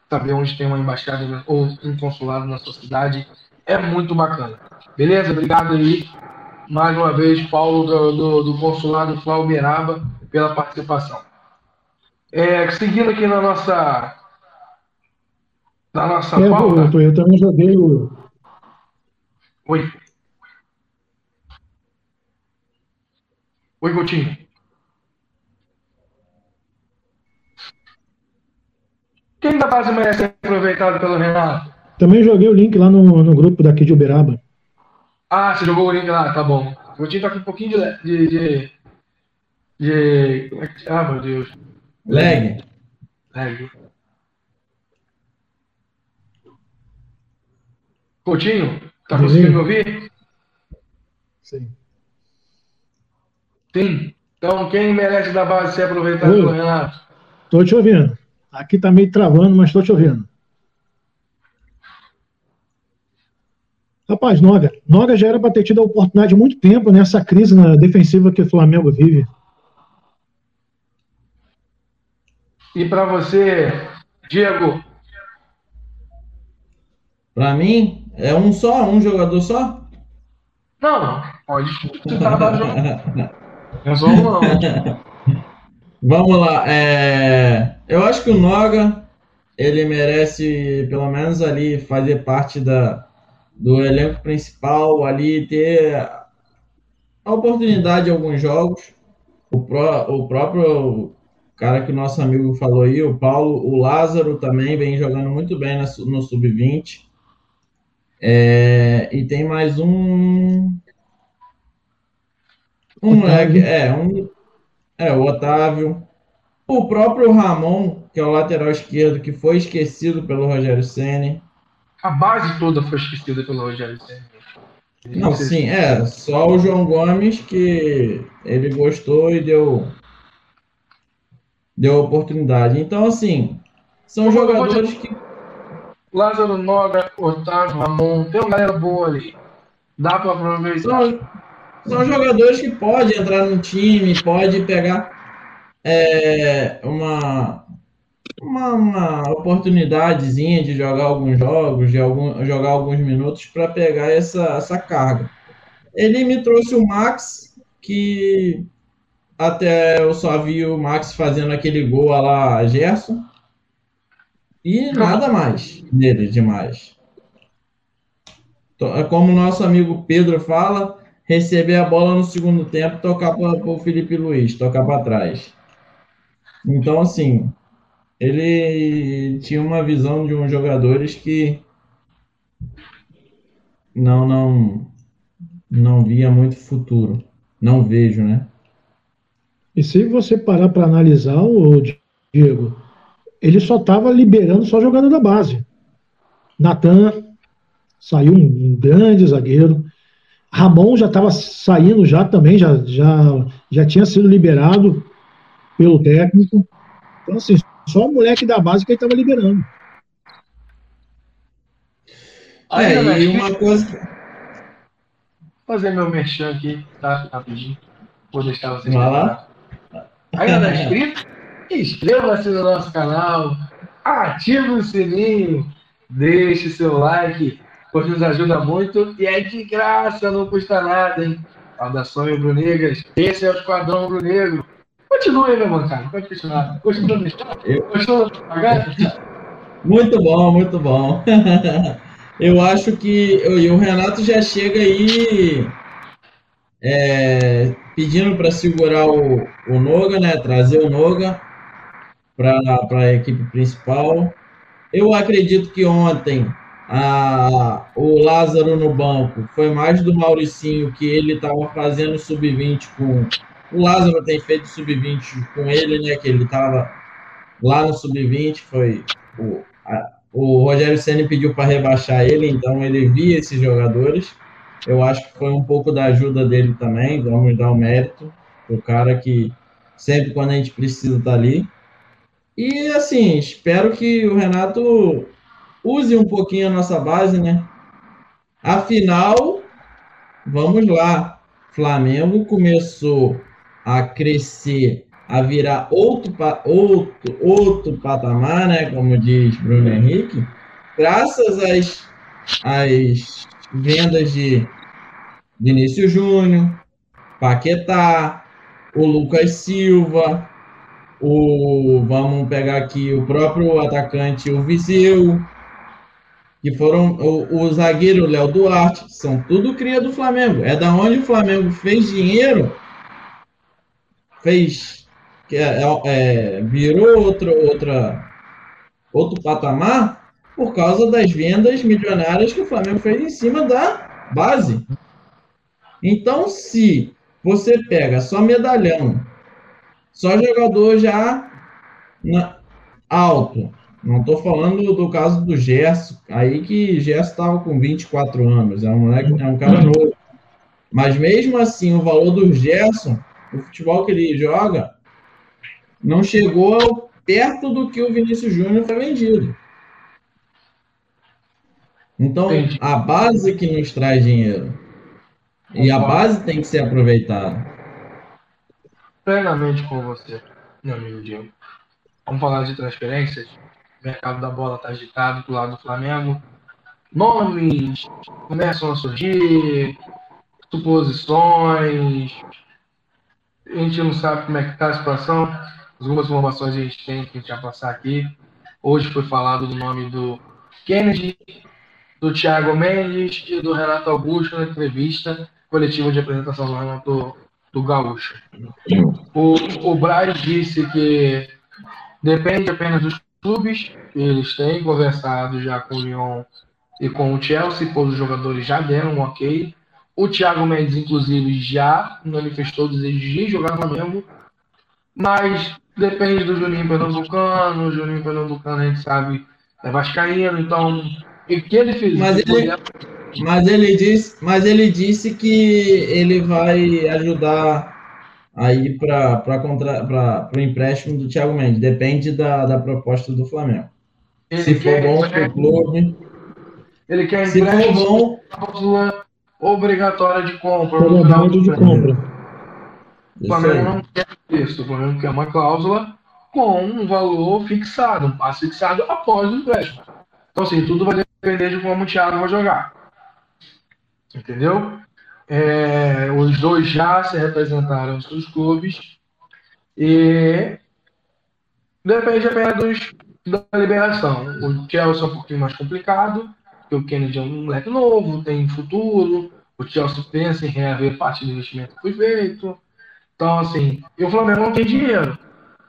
saber onde tem uma embaixada ou um consulado na sua cidade. É muito bacana. Beleza? Obrigado aí. Mais uma vez, Paulo do, do, do consulado Flauberaba, pela participação. É, seguindo aqui na nossa na nossa é, pauta. Eu, também joguei o. Oi. Oi, Coutinho. Quem da base merece ser aproveitado pelo Renato? Também joguei o link lá no, no grupo daqui de Uberaba. Ah, você jogou o link lá, tá bom. O Coutinho tá com um pouquinho de. de, de, de... Ah, meu Deus. Leg. Leg. Coutinho, tá conseguindo me ouvir? Sim. Sim. Então, quem merece da base ser aproveitado Oi. pelo Renato? Estou te ouvindo. Aqui está meio travando, mas estou te ouvindo. Rapaz, Noga. Noga já era para ter tido a oportunidade há muito tempo nessa crise na defensiva que o Flamengo vive. E para você, Diego? Para mim, é um só? Um jogador só? Não, pode chutar lá Vamos não. Vamos lá. É... Eu acho que o Noga ele merece pelo menos ali fazer parte da, do elenco principal, ali ter a oportunidade em alguns jogos. O, pró, o próprio cara que o nosso amigo falou aí, o Paulo, o Lázaro também vem jogando muito bem no sub-20. É, e tem mais um. Um moleque, é, um. É, o Otávio. O próprio Ramon, que é o lateral esquerdo, que foi esquecido pelo Rogério Senni. A base toda foi esquecida pelo Rogério Senni. Não, sim, é. Só o João Gomes que ele gostou e deu deu oportunidade. Então, assim, são Como jogadores que. Lázaro Noga, Otávio, Ramon, tem uma galera boa ali. Dá para aproveitar. São, são jogadores que podem entrar no time, pode pegar é, uma, uma, uma oportunidadezinha de jogar alguns jogos, de algum, jogar alguns minutos para pegar essa, essa carga. Ele me trouxe o Max, que até eu só vi o Max fazendo aquele gol lá Gerson. E nada mais dele demais. Como nosso amigo Pedro fala, receber a bola no segundo tempo, tocar para o Felipe Luiz, tocar para trás. Então, assim, ele tinha uma visão de uns jogadores que não, não, não via muito futuro. Não vejo, né? E se você parar para analisar, o Diego, ele só estava liberando só jogador da base. Natan saiu um, grande zagueiro. Ramon já estava saindo já também, já, já, já tinha sido liberado pelo técnico. Então, assim, só o moleque da base que ele estava liberando. É, e uma coisa. Fazer meu merchan aqui, tá? Rapidinho. Vou deixar vocês. Lá. Ainda não é inscrito? Inscreva-se no nosso canal, ative o sininho, deixe seu like, pois nos ajuda muito e é de graça, não custa nada, hein? Saudação, Brunegas. Esse é o Esquadrão Brunegro. Continue, meu bancário, pode continuar. Gostou do. Gostou do Muito bom, muito bom. eu acho que eu, o Renato já chega aí é, pedindo para segurar o, o Noga, né? Trazer o Noga para a equipe principal. Eu acredito que ontem a, o Lázaro no banco foi mais do Mauricinho que ele estava fazendo sub-20 com. O Lázaro tem feito sub-20 com ele, né? Que ele estava lá no sub-20, foi. O, a, o Rogério Senna pediu para rebaixar ele, então ele via esses jogadores. Eu acho que foi um pouco da ajuda dele também, vamos dar o mérito. O cara que sempre quando a gente precisa tá ali. E assim, espero que o Renato use um pouquinho a nossa base, né? Afinal, vamos lá. Flamengo começou a crescer, a virar outro, outro, outro patamar, né? Como diz Bruno Henrique, graças às, às vendas de Vinícius Júnior, Paquetá, o Lucas Silva, o vamos pegar aqui o próprio atacante, o Viseu, que foram o, o zagueiro Léo Duarte, são tudo cria do Flamengo. É da onde o Flamengo fez dinheiro, fez é, é, virou outro, outra, outro patamar por causa das vendas milionárias que o Flamengo fez em cima da base. Então, se você pega só medalhão, só jogador já na, alto, não estou falando do caso do Gerson, aí que Gerson estava com 24 anos, é um, moleque, é um cara novo. Mas mesmo assim, o valor do Gerson, o futebol que ele joga, não chegou perto do que o Vinícius Júnior foi vendido. Então, a base que nos traz dinheiro. E a base tem que ser aproveitada. Plenamente com você, meu amigo Diego. Vamos falar de transferências. Mercado da bola está agitado do lado do Flamengo. Nomes começam a surgir. suposições. A gente não sabe como é que está a situação. Algumas informações a gente tem que a gente passar aqui. Hoje foi falado do nome do Kennedy, do Thiago Mendes e do Renato Augusto na entrevista coletiva de apresentação do Renato do Gaúcho. O, o Braz disse que depende apenas dos clubes, eles têm conversado já com o Lyon e com o Chelsea, pois os jogadores já deram um ok. O Thiago Mendes, inclusive, já manifestou o desejo de jogar no Flamengo, mas depende do Juninho Pernambucano. O Juninho Pernambucano, a gente sabe, é vascaíno, então o que ele fez? Mas ele, mas ele, disse, mas ele disse que ele vai ajudar aí para o empréstimo do Thiago Mendes. Depende da, da proposta do Flamengo. Ele Se for bom para o clube. Ele quer empréstimo Se for bom, obrigatória de compra. de compra. O Flamengo não quer isso. O Flamengo quer uma cláusula com um valor fixado, um passo fixado após o empréstimo. Então, assim, tudo vai depender de como o Thiago vai jogar. Entendeu? É, os dois já se representaram nos seus clubes e depende apenas da liberação. O Chelsea é um pouquinho mais complicado, porque o Kennedy é um moleque novo, tem futuro, o Chelsea pensa em reaver parte do investimento que foi feito. Então, assim, e o Flamengo não tem dinheiro.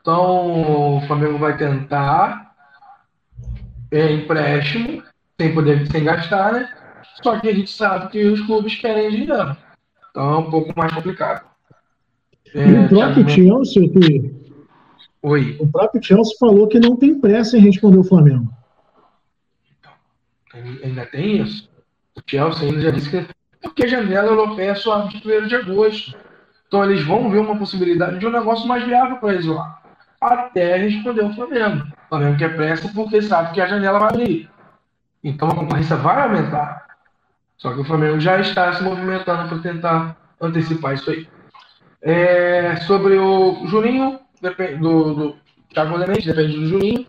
Então, o Flamengo vai tentar é, empréstimo, sem poder, sem gastar, né? Só que a gente sabe que os clubes querem dinheiro. Então é um pouco mais complicado. É, e o próprio Chelsea, que... Oi. O próprio Chelsea falou que não tem pressa em responder o Flamengo. Então, ainda tem isso. O Chelsea ainda já disse que. Porque a janela europeia é só de 1 de agosto. Então eles vão ver uma possibilidade de um negócio mais viável para eles lá. Até responder o Flamengo. O Flamengo quer pressa porque sabe que a janela vai abrir. Então a concorrência vai aumentar. Só que o Flamengo já está se movimentando para tentar antecipar isso aí. É, sobre o Juninho, depende do, do Thiago Lemente, depende do Juninho.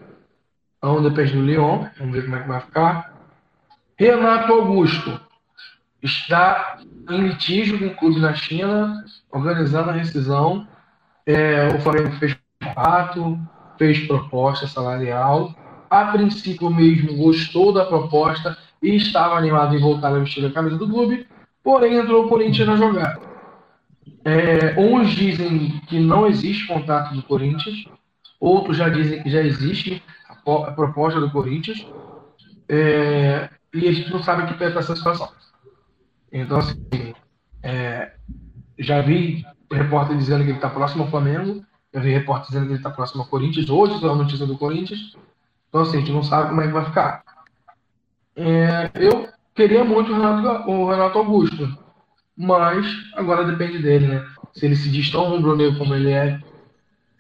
Então depende do Lyon. Vamos ver como é que vai ficar. Renato Augusto está em litígio com o clube na China, organizando a rescisão. É, o Flamengo fez contrato, fez proposta salarial. A princípio mesmo gostou da proposta e estava animado em voltar a vestir a camisa do clube, porém entrou o Corinthians na jogada. É, uns dizem que não existe contato do Corinthians, outros já dizem que já existe a, proposta do Corinthians, é, e a gente não sabe que pega essa situação. Então, assim, é, já vi repórter dizendo que ele está próximo ao Flamengo, já vi repórter dizendo que ele está próximo ao Corinthians, hoje saiu a notícia do Corinthians, então assim, a gente não sabe como é que vai ficar. É, eu queria muito o Renato, o Renato Augusto, mas agora depende dele, né? Se ele se diz tão rubro-negro como ele é,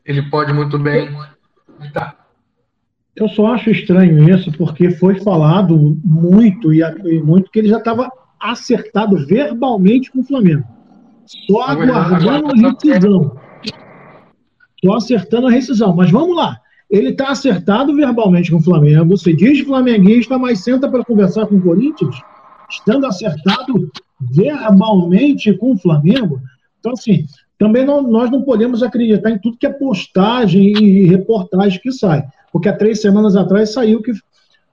ele pode muito bem. Tá. Eu só acho estranho isso, porque foi falado muito e muito que ele já estava acertado verbalmente com o Flamengo. Só aguardando a rescisão. Só acertando a rescisão. Mas vamos lá. Ele está acertado verbalmente com o Flamengo, se diz flamenguista, mas senta para conversar com o Corinthians, estando acertado verbalmente com o Flamengo. Então, assim, também não, nós não podemos acreditar em tudo que é postagem e reportagem que sai. Porque há três semanas atrás saiu que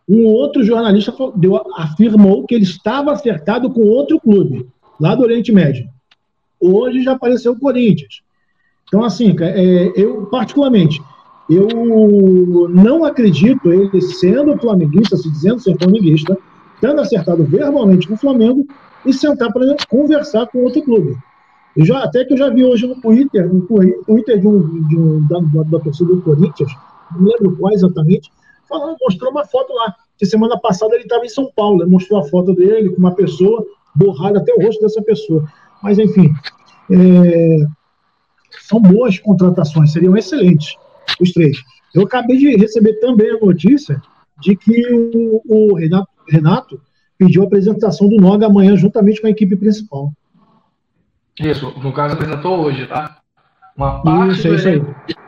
um outro jornalista deu, afirmou que ele estava acertado com outro clube, lá do Oriente Médio. Hoje já apareceu o Corinthians. Então, assim, é, eu, particularmente, eu não acredito ele sendo flamenguista, se dizendo ser flamenguista, tendo acertado verbalmente com o Flamengo e sentar para conversar com outro clube. Eu já, até que eu já vi hoje no Twitter, no Twitter de um, de um da, da, torcida do Corinthians, não lembro qual exatamente, falando, mostrou uma foto lá, que semana passada ele estava em São Paulo, mostrou a foto dele com uma pessoa, borrada até o rosto dessa pessoa. Mas, enfim, é, são boas contratações, seriam excelentes os três. Eu acabei de receber também a notícia de que o, o Renato, Renato, pediu a apresentação do Noga amanhã juntamente com a equipe principal. Isso, no caso apresentou hoje, tá? Uma parte isso, é isso aí.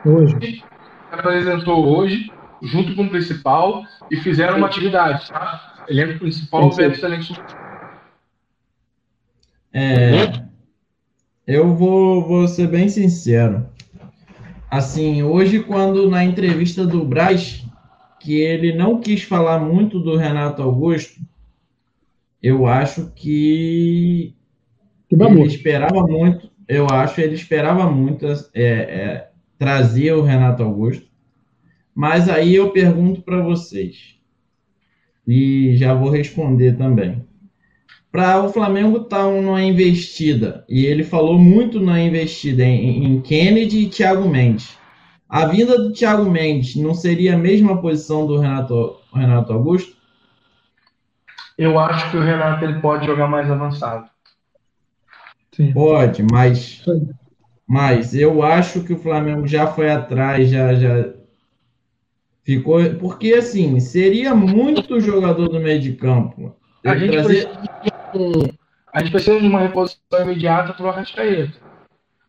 Hoje. Apresentou hoje, junto com o principal, e fizeram uma atividade, tá? Elenco principal, é excelente. É, eu vou, vou ser bem sincero. Assim, hoje, quando na entrevista do Braz, que ele não quis falar muito do Renato Augusto, eu acho que ele esperava muito, eu acho ele esperava muito é, é, trazer o Renato Augusto. Mas aí eu pergunto para vocês, e já vou responder também. Para o Flamengo estar tá numa investida, e ele falou muito na investida em, em Kennedy e Thiago Mendes. A vinda do Thiago Mendes não seria a mesma posição do Renato, Renato Augusto? Eu acho que o Renato ele pode jogar mais avançado. Sim. Pode, mas, mas eu acho que o Flamengo já foi atrás, já, já ficou. Porque, assim, seria muito jogador do meio de campo. A gente, trazer... precisa, a gente precisa de uma reposição imediata para o Arrascaeta.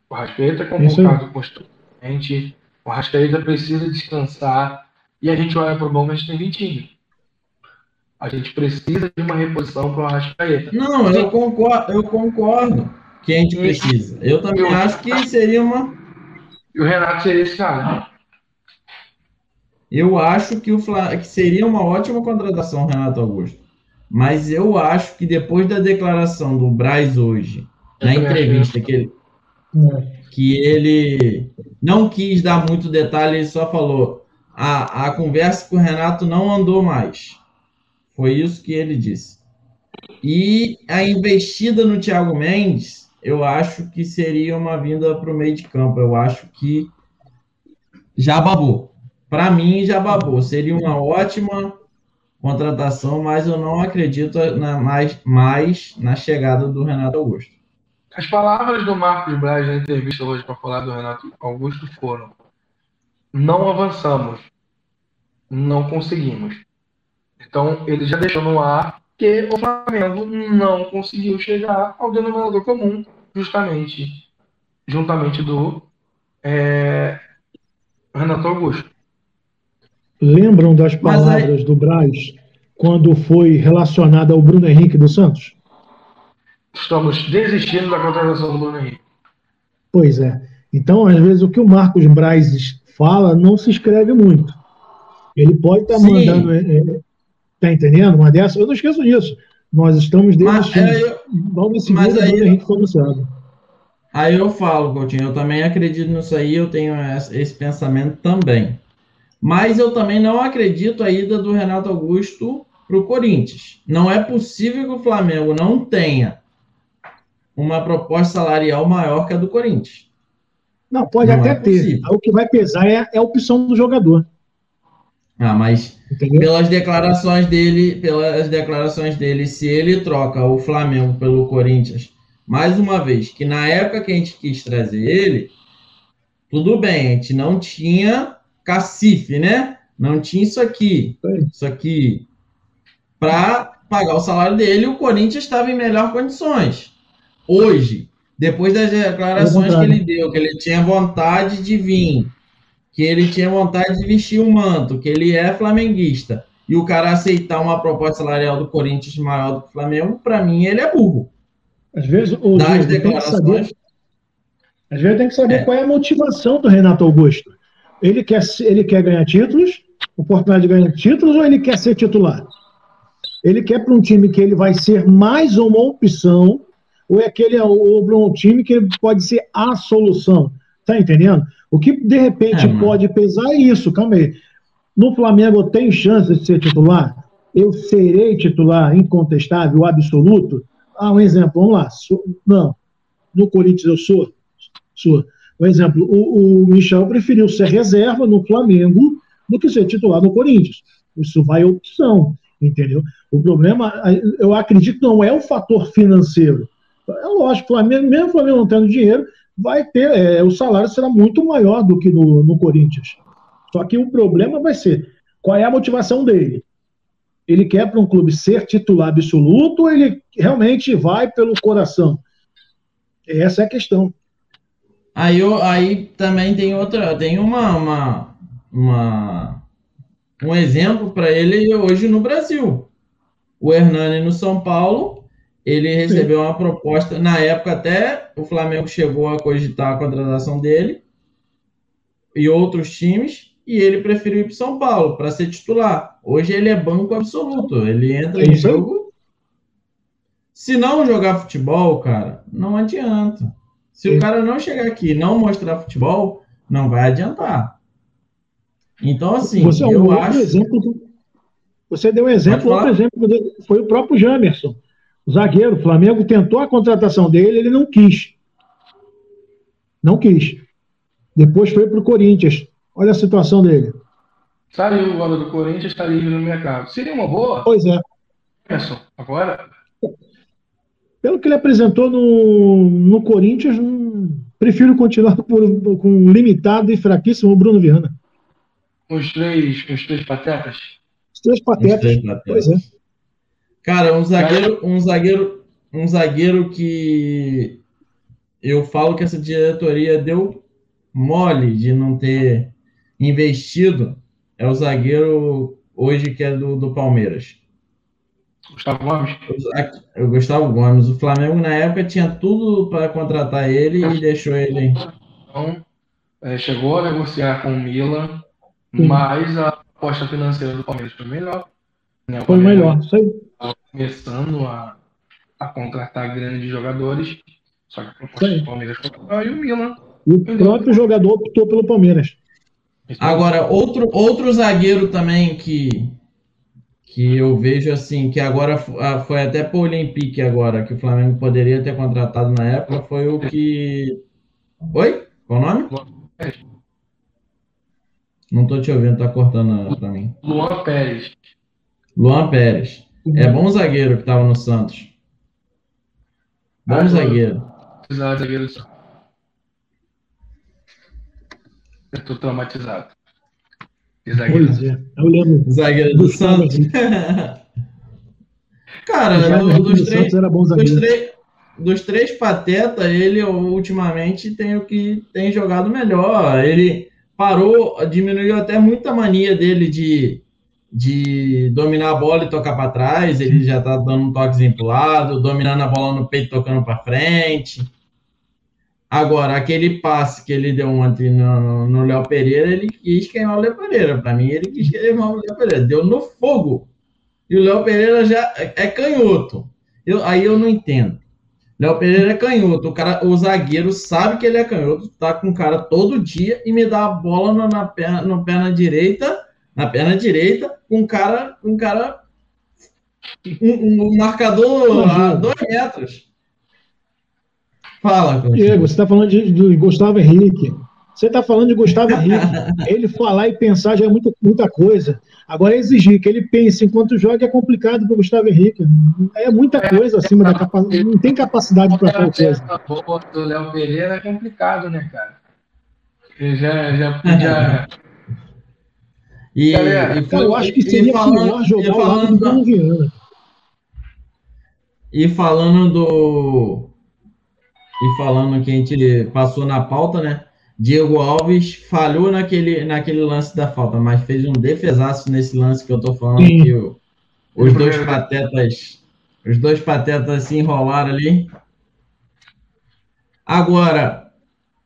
O Arrascaeta é convocado constantemente, o Arrascaeta precisa descansar e a gente olha para o bom, mas tem Vitinho. A gente precisa de uma reposição para o Arrascaeta. Não, eu concordo, eu concordo que a gente precisa. Eu também eu, acho que seria uma. E o Renato seria esse cara. Eu acho que, o Fla... que seria uma ótima contratação, Renato Augusto. Mas eu acho que depois da declaração do Braz hoje, na entrevista que ele, que ele não quis dar muito detalhe, ele só falou: a, a conversa com o Renato não andou mais. Foi isso que ele disse. E a investida no Thiago Mendes eu acho que seria uma vinda para o meio de campo. Eu acho que já babou. Para mim, já babou. Seria uma ótima contratação, mas eu não acredito na, mais, mais na chegada do Renato Augusto. As palavras do Marcos Braz na entrevista hoje para falar do Renato Augusto foram: não avançamos, não conseguimos. Então, ele já deixou no ar que o Flamengo não conseguiu chegar ao denominador comum justamente juntamente do é, Renato Augusto. Lembram das palavras aí... do Braz quando foi relacionada ao Bruno Henrique dos Santos? Estamos desistindo da contratação do Bruno Henrique. Pois é. Então, às vezes, o que o Marcos Braz fala não se escreve muito. Ele pode estar tá mandando. É, é, tá entendendo? Uma dessa. Eu não esqueço disso. Nós estamos desistindo. Mas, é, Logo em seguida, aí, a gente foi anunciado. Aí eu falo, Coutinho, eu também acredito nisso aí, eu tenho esse pensamento também. Mas eu também não acredito a ida do Renato Augusto para o Corinthians. Não é possível que o Flamengo não tenha uma proposta salarial maior que a do Corinthians. Não, pode não até é ter. O que vai pesar é, é a opção do jogador. Ah, mas Entendeu? pelas declarações dele, pelas declarações dele, se ele troca o Flamengo pelo Corinthians, mais uma vez, que na época que a gente quis trazer ele, tudo bem, a gente não tinha cacife, né? Não tinha isso aqui, isso aqui para pagar o salário dele, o Corinthians estava em melhor condições. Hoje, depois das declarações que ele deu, que ele tinha vontade de vir que ele tinha vontade de vestir o um manto, que ele é flamenguista, e o cara aceitar uma proposta salarial do Corinthians maior do que o Flamengo, para mim ele é burro. Às vezes, o das declarações. Saber, às vezes tem que saber é. qual é a motivação do Renato Augusto. Ele quer, ele quer ganhar títulos, oportunidade de ganhar títulos, ou ele quer ser titular? Ele quer para um time que ele vai ser mais uma opção, ou é aquele ou para um time que pode ser a solução? Tá entendendo? O que de repente é, pode pesar é isso, calma aí. No Flamengo eu tenho chance de ser titular? Eu serei titular incontestável, absoluto? Ah, um exemplo, vamos lá. Sou, não. No Corinthians eu sou? Sou. Um exemplo, o, o Michel preferiu ser reserva no Flamengo do que ser titular no Corinthians. Isso vai opção, entendeu? O problema, eu acredito, não é o fator financeiro. É lógico, Flamengo, mesmo o Flamengo não tendo dinheiro, vai ter, é, o salário será muito maior do que no, no Corinthians. Só que o problema vai ser qual é a motivação dele. Ele quer para um clube ser titular absoluto ou ele realmente vai pelo coração? Essa é a questão. Aí, aí também tem outra, tem uma, uma, uma um exemplo para ele hoje no Brasil. O Hernani no São Paulo ele recebeu Sim. uma proposta. Na época, até o Flamengo chegou a cogitar a contratação dele e outros times, e ele preferiu ir para São Paulo para ser titular. Hoje ele é banco absoluto. Ele entra é em jogo. Se não jogar futebol, cara, não adianta. Se Sim. o cara não chegar aqui e não mostrar futebol, não vai adiantar. Então, assim, você é um eu acho. Exemplo, você deu um exemplo, outro exemplo foi o próprio Jamerson. O zagueiro, o Flamengo tentou a contratação dele, ele não quis. Não quis. Depois foi para o Corinthians. Olha a situação dele. Saiu agora do Corinthians, está livre no mercado. Seria uma boa? Pois é. Emerson, agora? Pelo que ele apresentou no, no Corinthians, hum, prefiro continuar por, com limitado e fraquíssimo Bruno Viana. Os três, os três patetas? Os três patetas. Os três patetas. Pois é. Cara, um zagueiro, um zagueiro, um zagueiro que eu falo que essa diretoria deu mole de não ter investido é o zagueiro hoje que é do, do Palmeiras. Gustavo Gomes? O Gustavo Gomes. O Flamengo, na época, tinha tudo para contratar ele e deixou ele. Então, é, chegou a negociar com o Milan, mas a aposta financeira do Palmeiras foi melhor. Né? Foi melhor, isso aí. Começando a, a contratar grandes jogadores, só que a proposta do Palmeiras foi melhor e o Milan. E o próprio jogador optou pelo Palmeiras. Agora, outro, outro zagueiro também que, que eu vejo assim, que agora ah, foi até para o Olympique agora, que o Flamengo poderia ter contratado na época, foi o que. Oi? Qual o nome? Não tô te ouvindo, tá cortando para mim. Luan Pérez. Luan Pérez. É bom zagueiro que tava no Santos. Bom ah, zagueiro. Precisava zagueiro. Eu tô traumatizado. Zagueiro. Pois é, eu lembro. Zagueiro do Santos. Cara, do, dos, três, dos, três, dos três patetas, ele ultimamente tem o que tem jogado melhor. Ele parou, diminuiu até muita mania dele de, de dominar a bola e tocar para trás. Ele já tá dando um toquezinho pro lado, dominando a bola no peito, tocando para frente. Agora, aquele passe que ele deu ontem no Léo Pereira, ele quis queimar o Léo Pereira. Para mim, ele quis queimar o Léo Pereira. Deu no fogo. E o Léo Pereira já é, é canhoto. Eu, aí eu não entendo. Léo Pereira é canhoto. O, cara, o zagueiro sabe que ele é canhoto, tá com o cara todo dia e me dá a bola na, na perna, na perna direita, na perna direita, com um cara, um cara, um, um marcador a dois metros. Fala, Diego, você está falando de, de, Gustavo Henrique. Você está falando de Gustavo Henrique. ele falar e pensar já é muita, muita coisa. Agora, exigir que ele pense enquanto joga é complicado para o Gustavo Henrique. É muita coisa acima da capacidade. Não tem capacidade para tal coisa. O Léo Pereira é complicado, né, cara? Ele já, já podia. E, Galera, e, eu acho que seria falando, pior jogar o lado do Viana. E falando do e falando que a gente passou na pauta, né? Diego Alves falhou naquele, naquele lance da falta, mas fez um defesaço nesse lance que eu tô falando Sim. que o, os dois patetas, os dois patetas se enrolaram ali. Agora,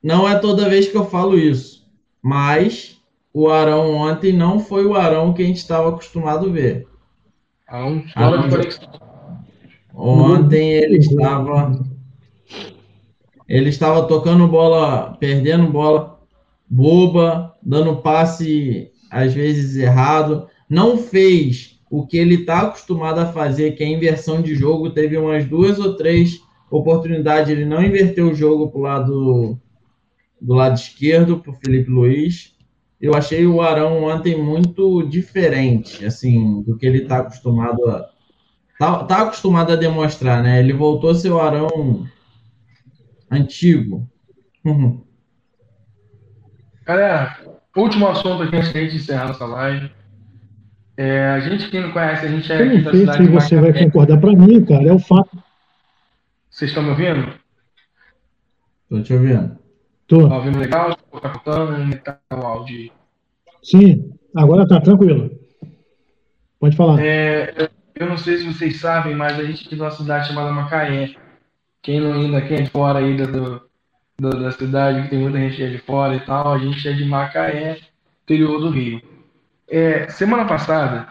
não é toda vez que eu falo isso, mas o Arão ontem não foi o Arão que a gente estava acostumado a ver. Arão, ontem ele estava ele estava tocando bola, perdendo bola boba, dando passe às vezes errado, não fez o que ele está acostumado a fazer, que é inversão de jogo. Teve umas duas ou três oportunidades, ele não inverteu o jogo para o lado do lado esquerdo para o Felipe Luiz. Eu achei o Arão ontem muito diferente, assim, do que ele está acostumado a tá, tá acostumado a demonstrar, né? Ele voltou o Arão antigo. Uhum. Galera, último assunto aqui antes de a gente encerrar nossa live. É, a gente que não conhece, a gente é aqui da cidade se você vai concordar para mim, cara, é o fato. Vocês estão me ouvindo? Estou te ouvindo. Tô. Tá ouvindo legal? Tá cortando? Tá o áudio? Sim, agora tá tranquilo. Pode falar. É, eu não sei se vocês sabem, mas a gente tem uma cidade chamada Macaé. Quem não ainda, quem é de fora ainda do, do, da cidade, que tem muita gente que é de fora e tal, a gente é de Macaé, interior do Rio. É, semana passada,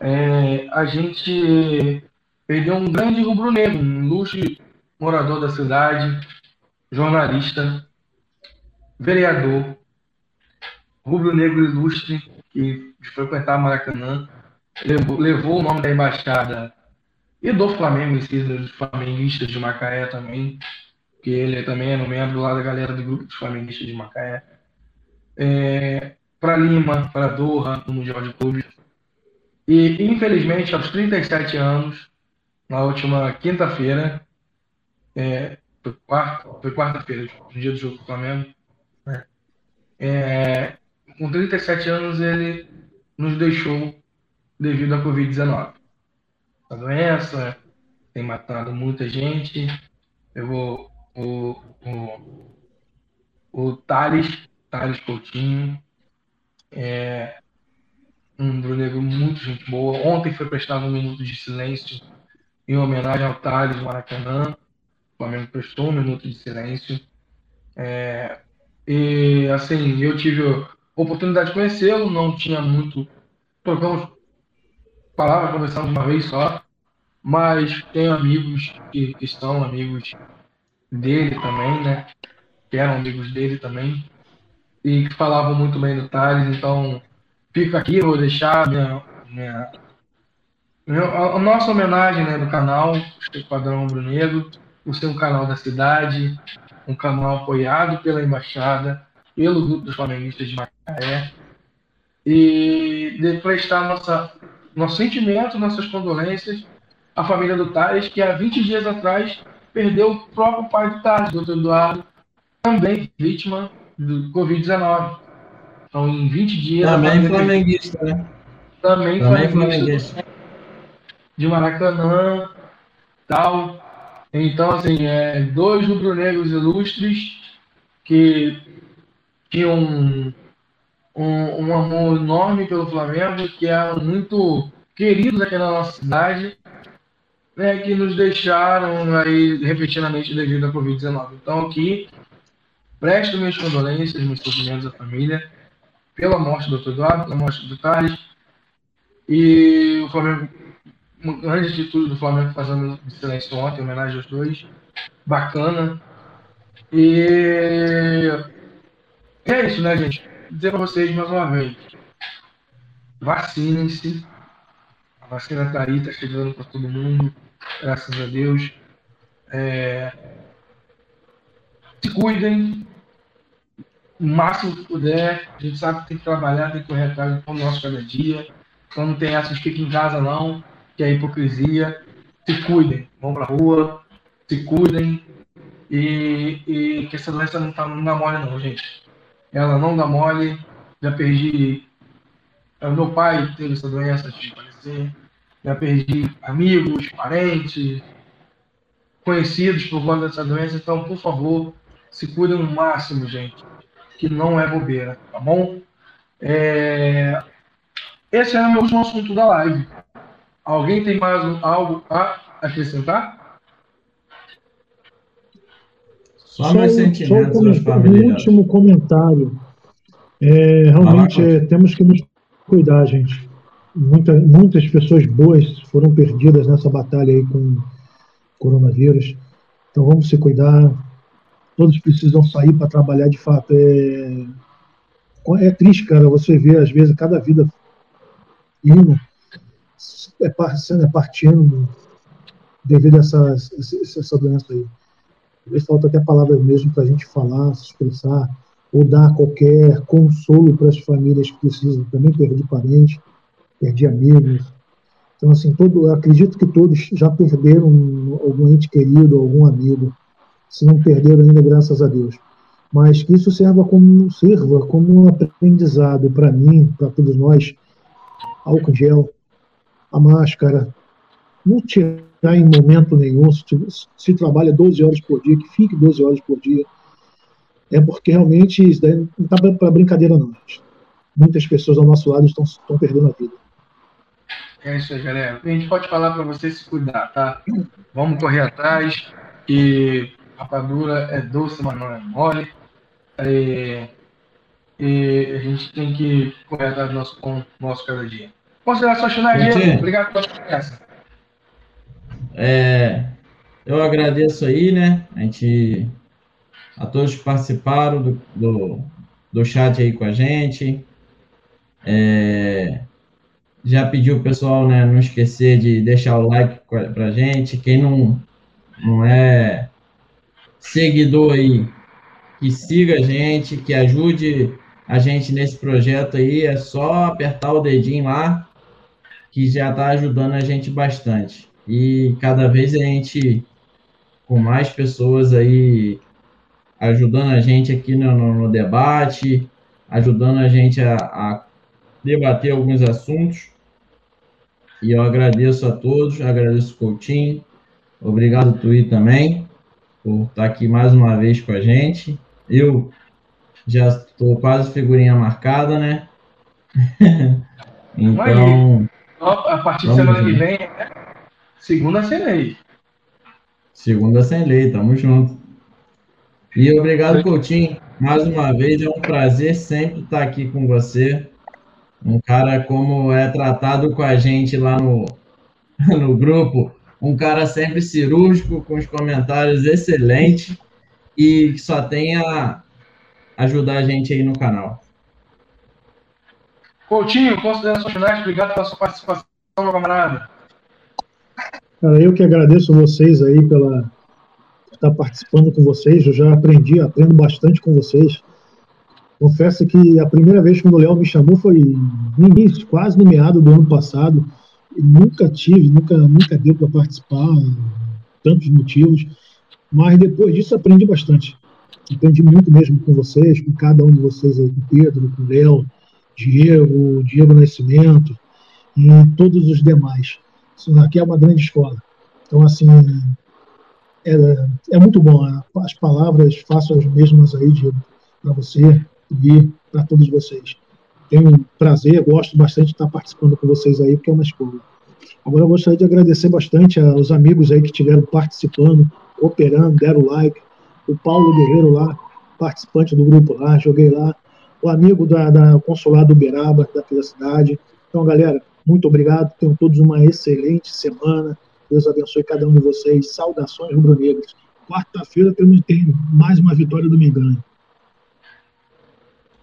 é, a gente perdeu um grande rubro-negro, um luxo morador da cidade, jornalista, vereador, rubro-negro ilustre, que frequentava Maracanã, levou, levou, o nome da embaixada e do Flamengo, em si, dos flamenguistas de Macaé também, que ele também era um membro lá da galera do grupo dos flamenguistas de Macaé. É, para Lima, para Doha, no Mundial de Clubes. E, infelizmente, aos 37 anos, na última quinta-feira, é, foi quarta-feira, quarta no dia do jogo do Flamengo, é, com 37 anos ele nos deixou devido à Covid-19. A doença tem matado muita gente. Eu vou. O, o, o Thales, Thales Coutinho, é um brunegro muito gente boa. Ontem foi prestado um minuto de silêncio em homenagem ao Thales Maracanã. O Flamengo prestou um minuto de silêncio. É, e assim, eu tive oportunidade de conhecê-lo, não tinha muito. Trocamos palavras, conversamos uma vez só, mas tenho amigos que, que são amigos dele também, né? Que eram amigos dele também, e que falavam muito bem do Thales, então fico aqui, vou deixar minha, minha, a, nossa homenagem né, do canal, Esquadrão Ombro Negro, por ser um canal da cidade, um canal apoiado pela Embaixada, pelo grupo dos flamenguistas de Macaé, e de prestar nossa, nosso sentimento, nossas condolências à família do Thales, que há 20 dias atrás perdeu o próprio pai do Thales, doutor Eduardo, também vítima do Covid-19. Então, em 20 dias. Também flamenguista, né? Também, também flamenguista. De Maracanã, tal. Então, assim, é, dois rubro-negros ilustres que tinham um, um, amor enorme pelo Flamengo, que eram muito queridos aqui na nossa cidade, né, que nos deixaram aí repentinamente devido à Covid-19. Então, aqui, presto minhas condolências, meus sentimentos à família, pela morte do Dr. Eduardo, pela morte do Thales, e o Flamengo uma grande atitude do Flamengo fazendo silêncio ontem, homenagem aos dois. Bacana. E é isso, né, gente? Dizer para vocês mais uma vez. Vacinem-se. A vacina está aí, está chegando para todo mundo. Graças a Deus. É... Se cuidem o máximo que puder. A gente sabe que tem que trabalhar, tem que correr atrás do nosso cada dia. Então não tem essa de ficar em casa, não que é hipocrisia. Se cuidem, vão pra rua, se cuidem e, e que essa doença não, tá, não dá mole não, gente. Ela não dá mole. Já perdi. O meu pai teve essa doença de falecer. Já perdi amigos, parentes, conhecidos por conta dessa doença. Então, por favor, se cuidem no máximo, gente. Que não é bobeira, tá bom? É... Esse é o meu último assunto da live. Alguém tem mais algo a acrescentar? Só, meus sentimentos só um, último comentário. É, realmente é, temos que nos cuidar, gente. Muita, muitas pessoas boas foram perdidas nessa batalha aí com o coronavírus. Então vamos se cuidar. Todos precisam sair para trabalhar de fato. É, é triste, cara, você vê às vezes cada vida indo é, sendo, é partindo devido a essa, essa doença aí. Talvez falta até palavras mesmo para a gente falar, se expressar, ou dar qualquer consolo para as famílias que precisam. Também perdi parentes, perdi amigos. Então, assim, todo, acredito que todos já perderam algum ente querido, algum amigo. Se não perderam ainda, graças a Deus. Mas que isso como, sirva como um aprendizado para mim, para todos nós. Álcool gel, a máscara, não tirar em momento nenhum, se, se trabalha 12 horas por dia, que fique 12 horas por dia. É porque realmente isso daí não está para brincadeira, não. Muitas pessoas ao nosso lado estão, estão perdendo a vida. É isso aí, galera. A gente pode falar para você se cuidar, tá? Vamos correr atrás. E rapadura é doce, mas não é mole. É, e a gente tem que correr atrás do nosso pão nosso cada dia. Considerações finais. Obrigado pela conversa. É, eu agradeço aí, né? A gente, a todos que participaram do, do, do chat aí com a gente. É, já pediu o pessoal, né, não esquecer de deixar o like para a gente. Quem não, não é seguidor aí, que siga a gente, que ajude a gente nesse projeto aí. É só apertar o dedinho lá, que já está ajudando a gente bastante. E cada vez a gente, com mais pessoas aí ajudando a gente aqui no, no, no debate, ajudando a gente a, a debater alguns assuntos. E eu agradeço a todos, agradeço o Coutinho, obrigado Tui também por estar aqui mais uma vez com a gente. Eu já estou quase figurinha marcada, né? então. A partir de semana que vem, segunda sem lei. Segunda sem lei, tamo junto. E obrigado, Coutinho. Mais uma vez, é um prazer sempre estar aqui com você. Um cara como é tratado com a gente lá no, no grupo, um cara sempre cirúrgico, com os comentários excelentes e que só tem a ajudar a gente aí no canal. Coutinho, considerações finais, obrigado pela sua participação, meu camarada. Cara, eu que agradeço vocês aí pela estar participando com vocês. Eu já aprendi, aprendo bastante com vocês. Confesso que a primeira vez que o Léo me chamou foi no início, quase no meado do ano passado. E nunca tive, nunca, nunca deu para participar, tantos motivos. Mas depois disso aprendi bastante. Aprendi muito mesmo com vocês, com cada um de vocês aí, com Pedro, com Léo, Diego, Diego Nascimento e todos os demais. Aqui é uma grande escola. Então, assim, é, é muito bom. As palavras faço as mesmas aí, para você, e para todos vocês. Tenho prazer, gosto bastante de estar participando com vocês aí, porque é uma escola. Agora eu gostaria de agradecer bastante aos amigos aí que estiveram participando, operando, deram like. O Paulo Guerreiro lá, participante do grupo lá, joguei lá. O amigo da, da Consulado Uberaba, da cidade. Então, galera, muito obrigado. Tenham todos uma excelente semana. Deus abençoe cada um de vocês. Saudações rubro-negras. Quarta-feira tem mais uma vitória do Mengão.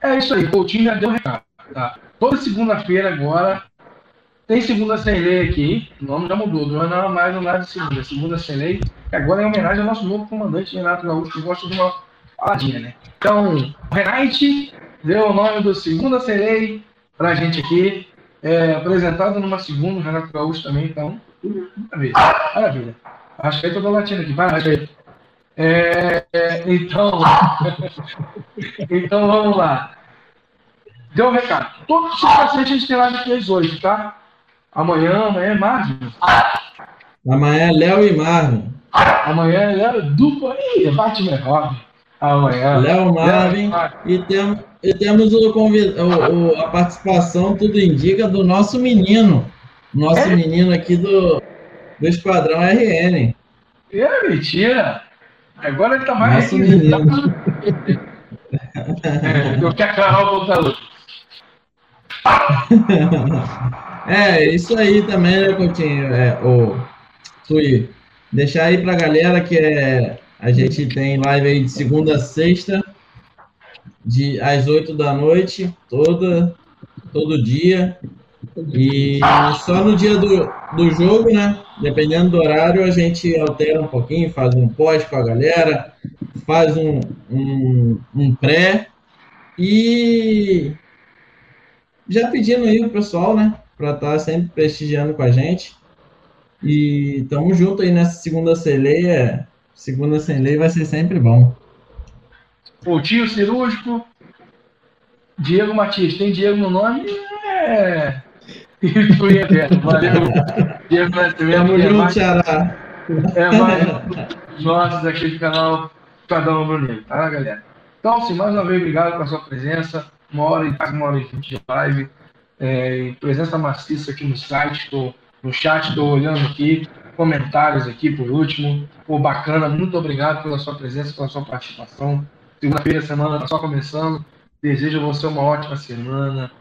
É isso aí, Coutinho já deu um recado. Tá? Toda segunda-feira agora tem segunda sem lei aqui. O nome já mudou, não é mais no nada de segunda. Segunda sem lei, agora é homenagem ao nosso novo comandante Renato Gaúcho, que gosta de uma paladinha, né? Então, o Renate deu o nome do Segunda sem lei pra gente aqui. É, apresentado numa segunda, o Renato Gaúcho também, então, maravilha. Maravilha. Acho que aí toda latina aqui, vai, aí. É, é, então, então vamos lá. Deu um recado. Todos os pacientes a gente tem live aqui hoje, tá? Amanhã, amanhã é Marvin. Amanhã é Léo e Marvin. Amanhã é Léo dupla. Ih, Batman Robin. Amanhã. Léo Marvin. E, tem, e temos o, o, o, a participação, tudo indica, do nosso menino. Nosso é? menino aqui do, do Esquadrão RN. É mentira. Agora ele tá mais. Nosso menino. é, eu quero a Carol voltar É, isso aí também, né, Coutinho? É, o Tui, deixar aí pra galera que é, a gente tem live aí de segunda a sexta, de, às oito da noite, toda, todo dia. E só no dia do, do jogo, né? Dependendo do horário, a gente altera um pouquinho, faz um pós com a galera, faz um, um, um pré. E já pedindo aí o pessoal, né? Para estar tá sempre prestigiando com a gente. E tamo junto aí nessa segunda sem lei. É, segunda sem lei vai ser sempre bom. Pontinho cirúrgico. Diego Matias. Tem Diego no nome? É. Valeu. Diego Nascimento. Junto, Xará. É mais nossos aqui do canal Cada um Bruninho, tá, galera? Então, sim, mais uma vez, obrigado pela sua presença uma hora e uma hora e vinte de live. é, presença maciça aqui no site, tô, no chat, estou olhando aqui, comentários aqui por último. Pô, bacana, muito obrigado pela sua presença, pela sua participação. Segunda-feira, semana está só começando. Desejo a você uma ótima semana,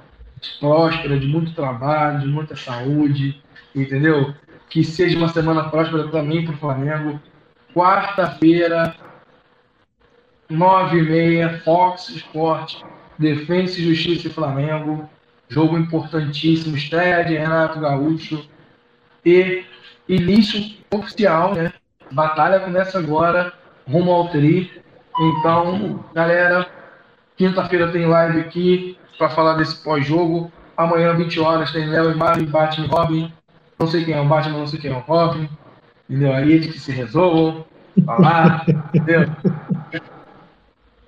próspera, de muito trabalho, de muita saúde, entendeu? Que seja uma semana próspera também para o Flamengo. Quarta-feira, nove e meia, Fox Sport, Defensa e Justiça e Flamengo. Jogo importantíssimo, estreia de Renato Gaúcho e início oficial, né? Batalha começa agora, rumo ao tri. Então, galera, quinta-feira tem live aqui para falar desse pós-jogo. Amanhã, 20 horas, tem Léo e Mário, Batman e Robin. Não sei quem é o Batman, não sei quem é o Robin. Entendeu? Aí eles que se resolvam. Falar, entendeu?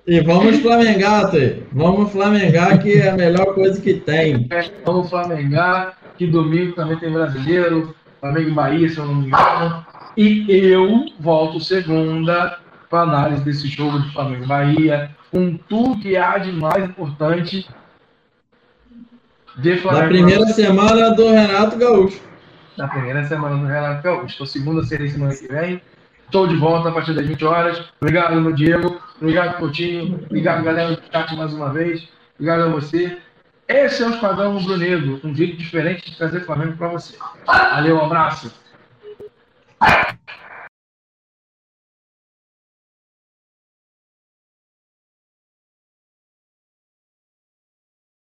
E vamos flamengar, Tê. Vamos flamengar, que é a melhor coisa que tem. É, vamos flamengar, que domingo também tem brasileiro. Flamengo e Bahia, se eu não me engano. E eu volto segunda para análise desse jogo de Flamengo e Bahia, com tudo que há de mais importante de Flamengo. Na primeira semana do Renato Gaúcho. Na primeira semana do Renato Gaúcho. Estou segunda serei semana que vem. Estou de volta a partir das 20 horas. Obrigado, meu Diego. Obrigado, Coutinho. Obrigado, galera do chat mais uma vez. Obrigado a você. Esse é o Esquadrão Rubro Negro, um jeito diferente de trazer Flamengo para você. Valeu, um abraço.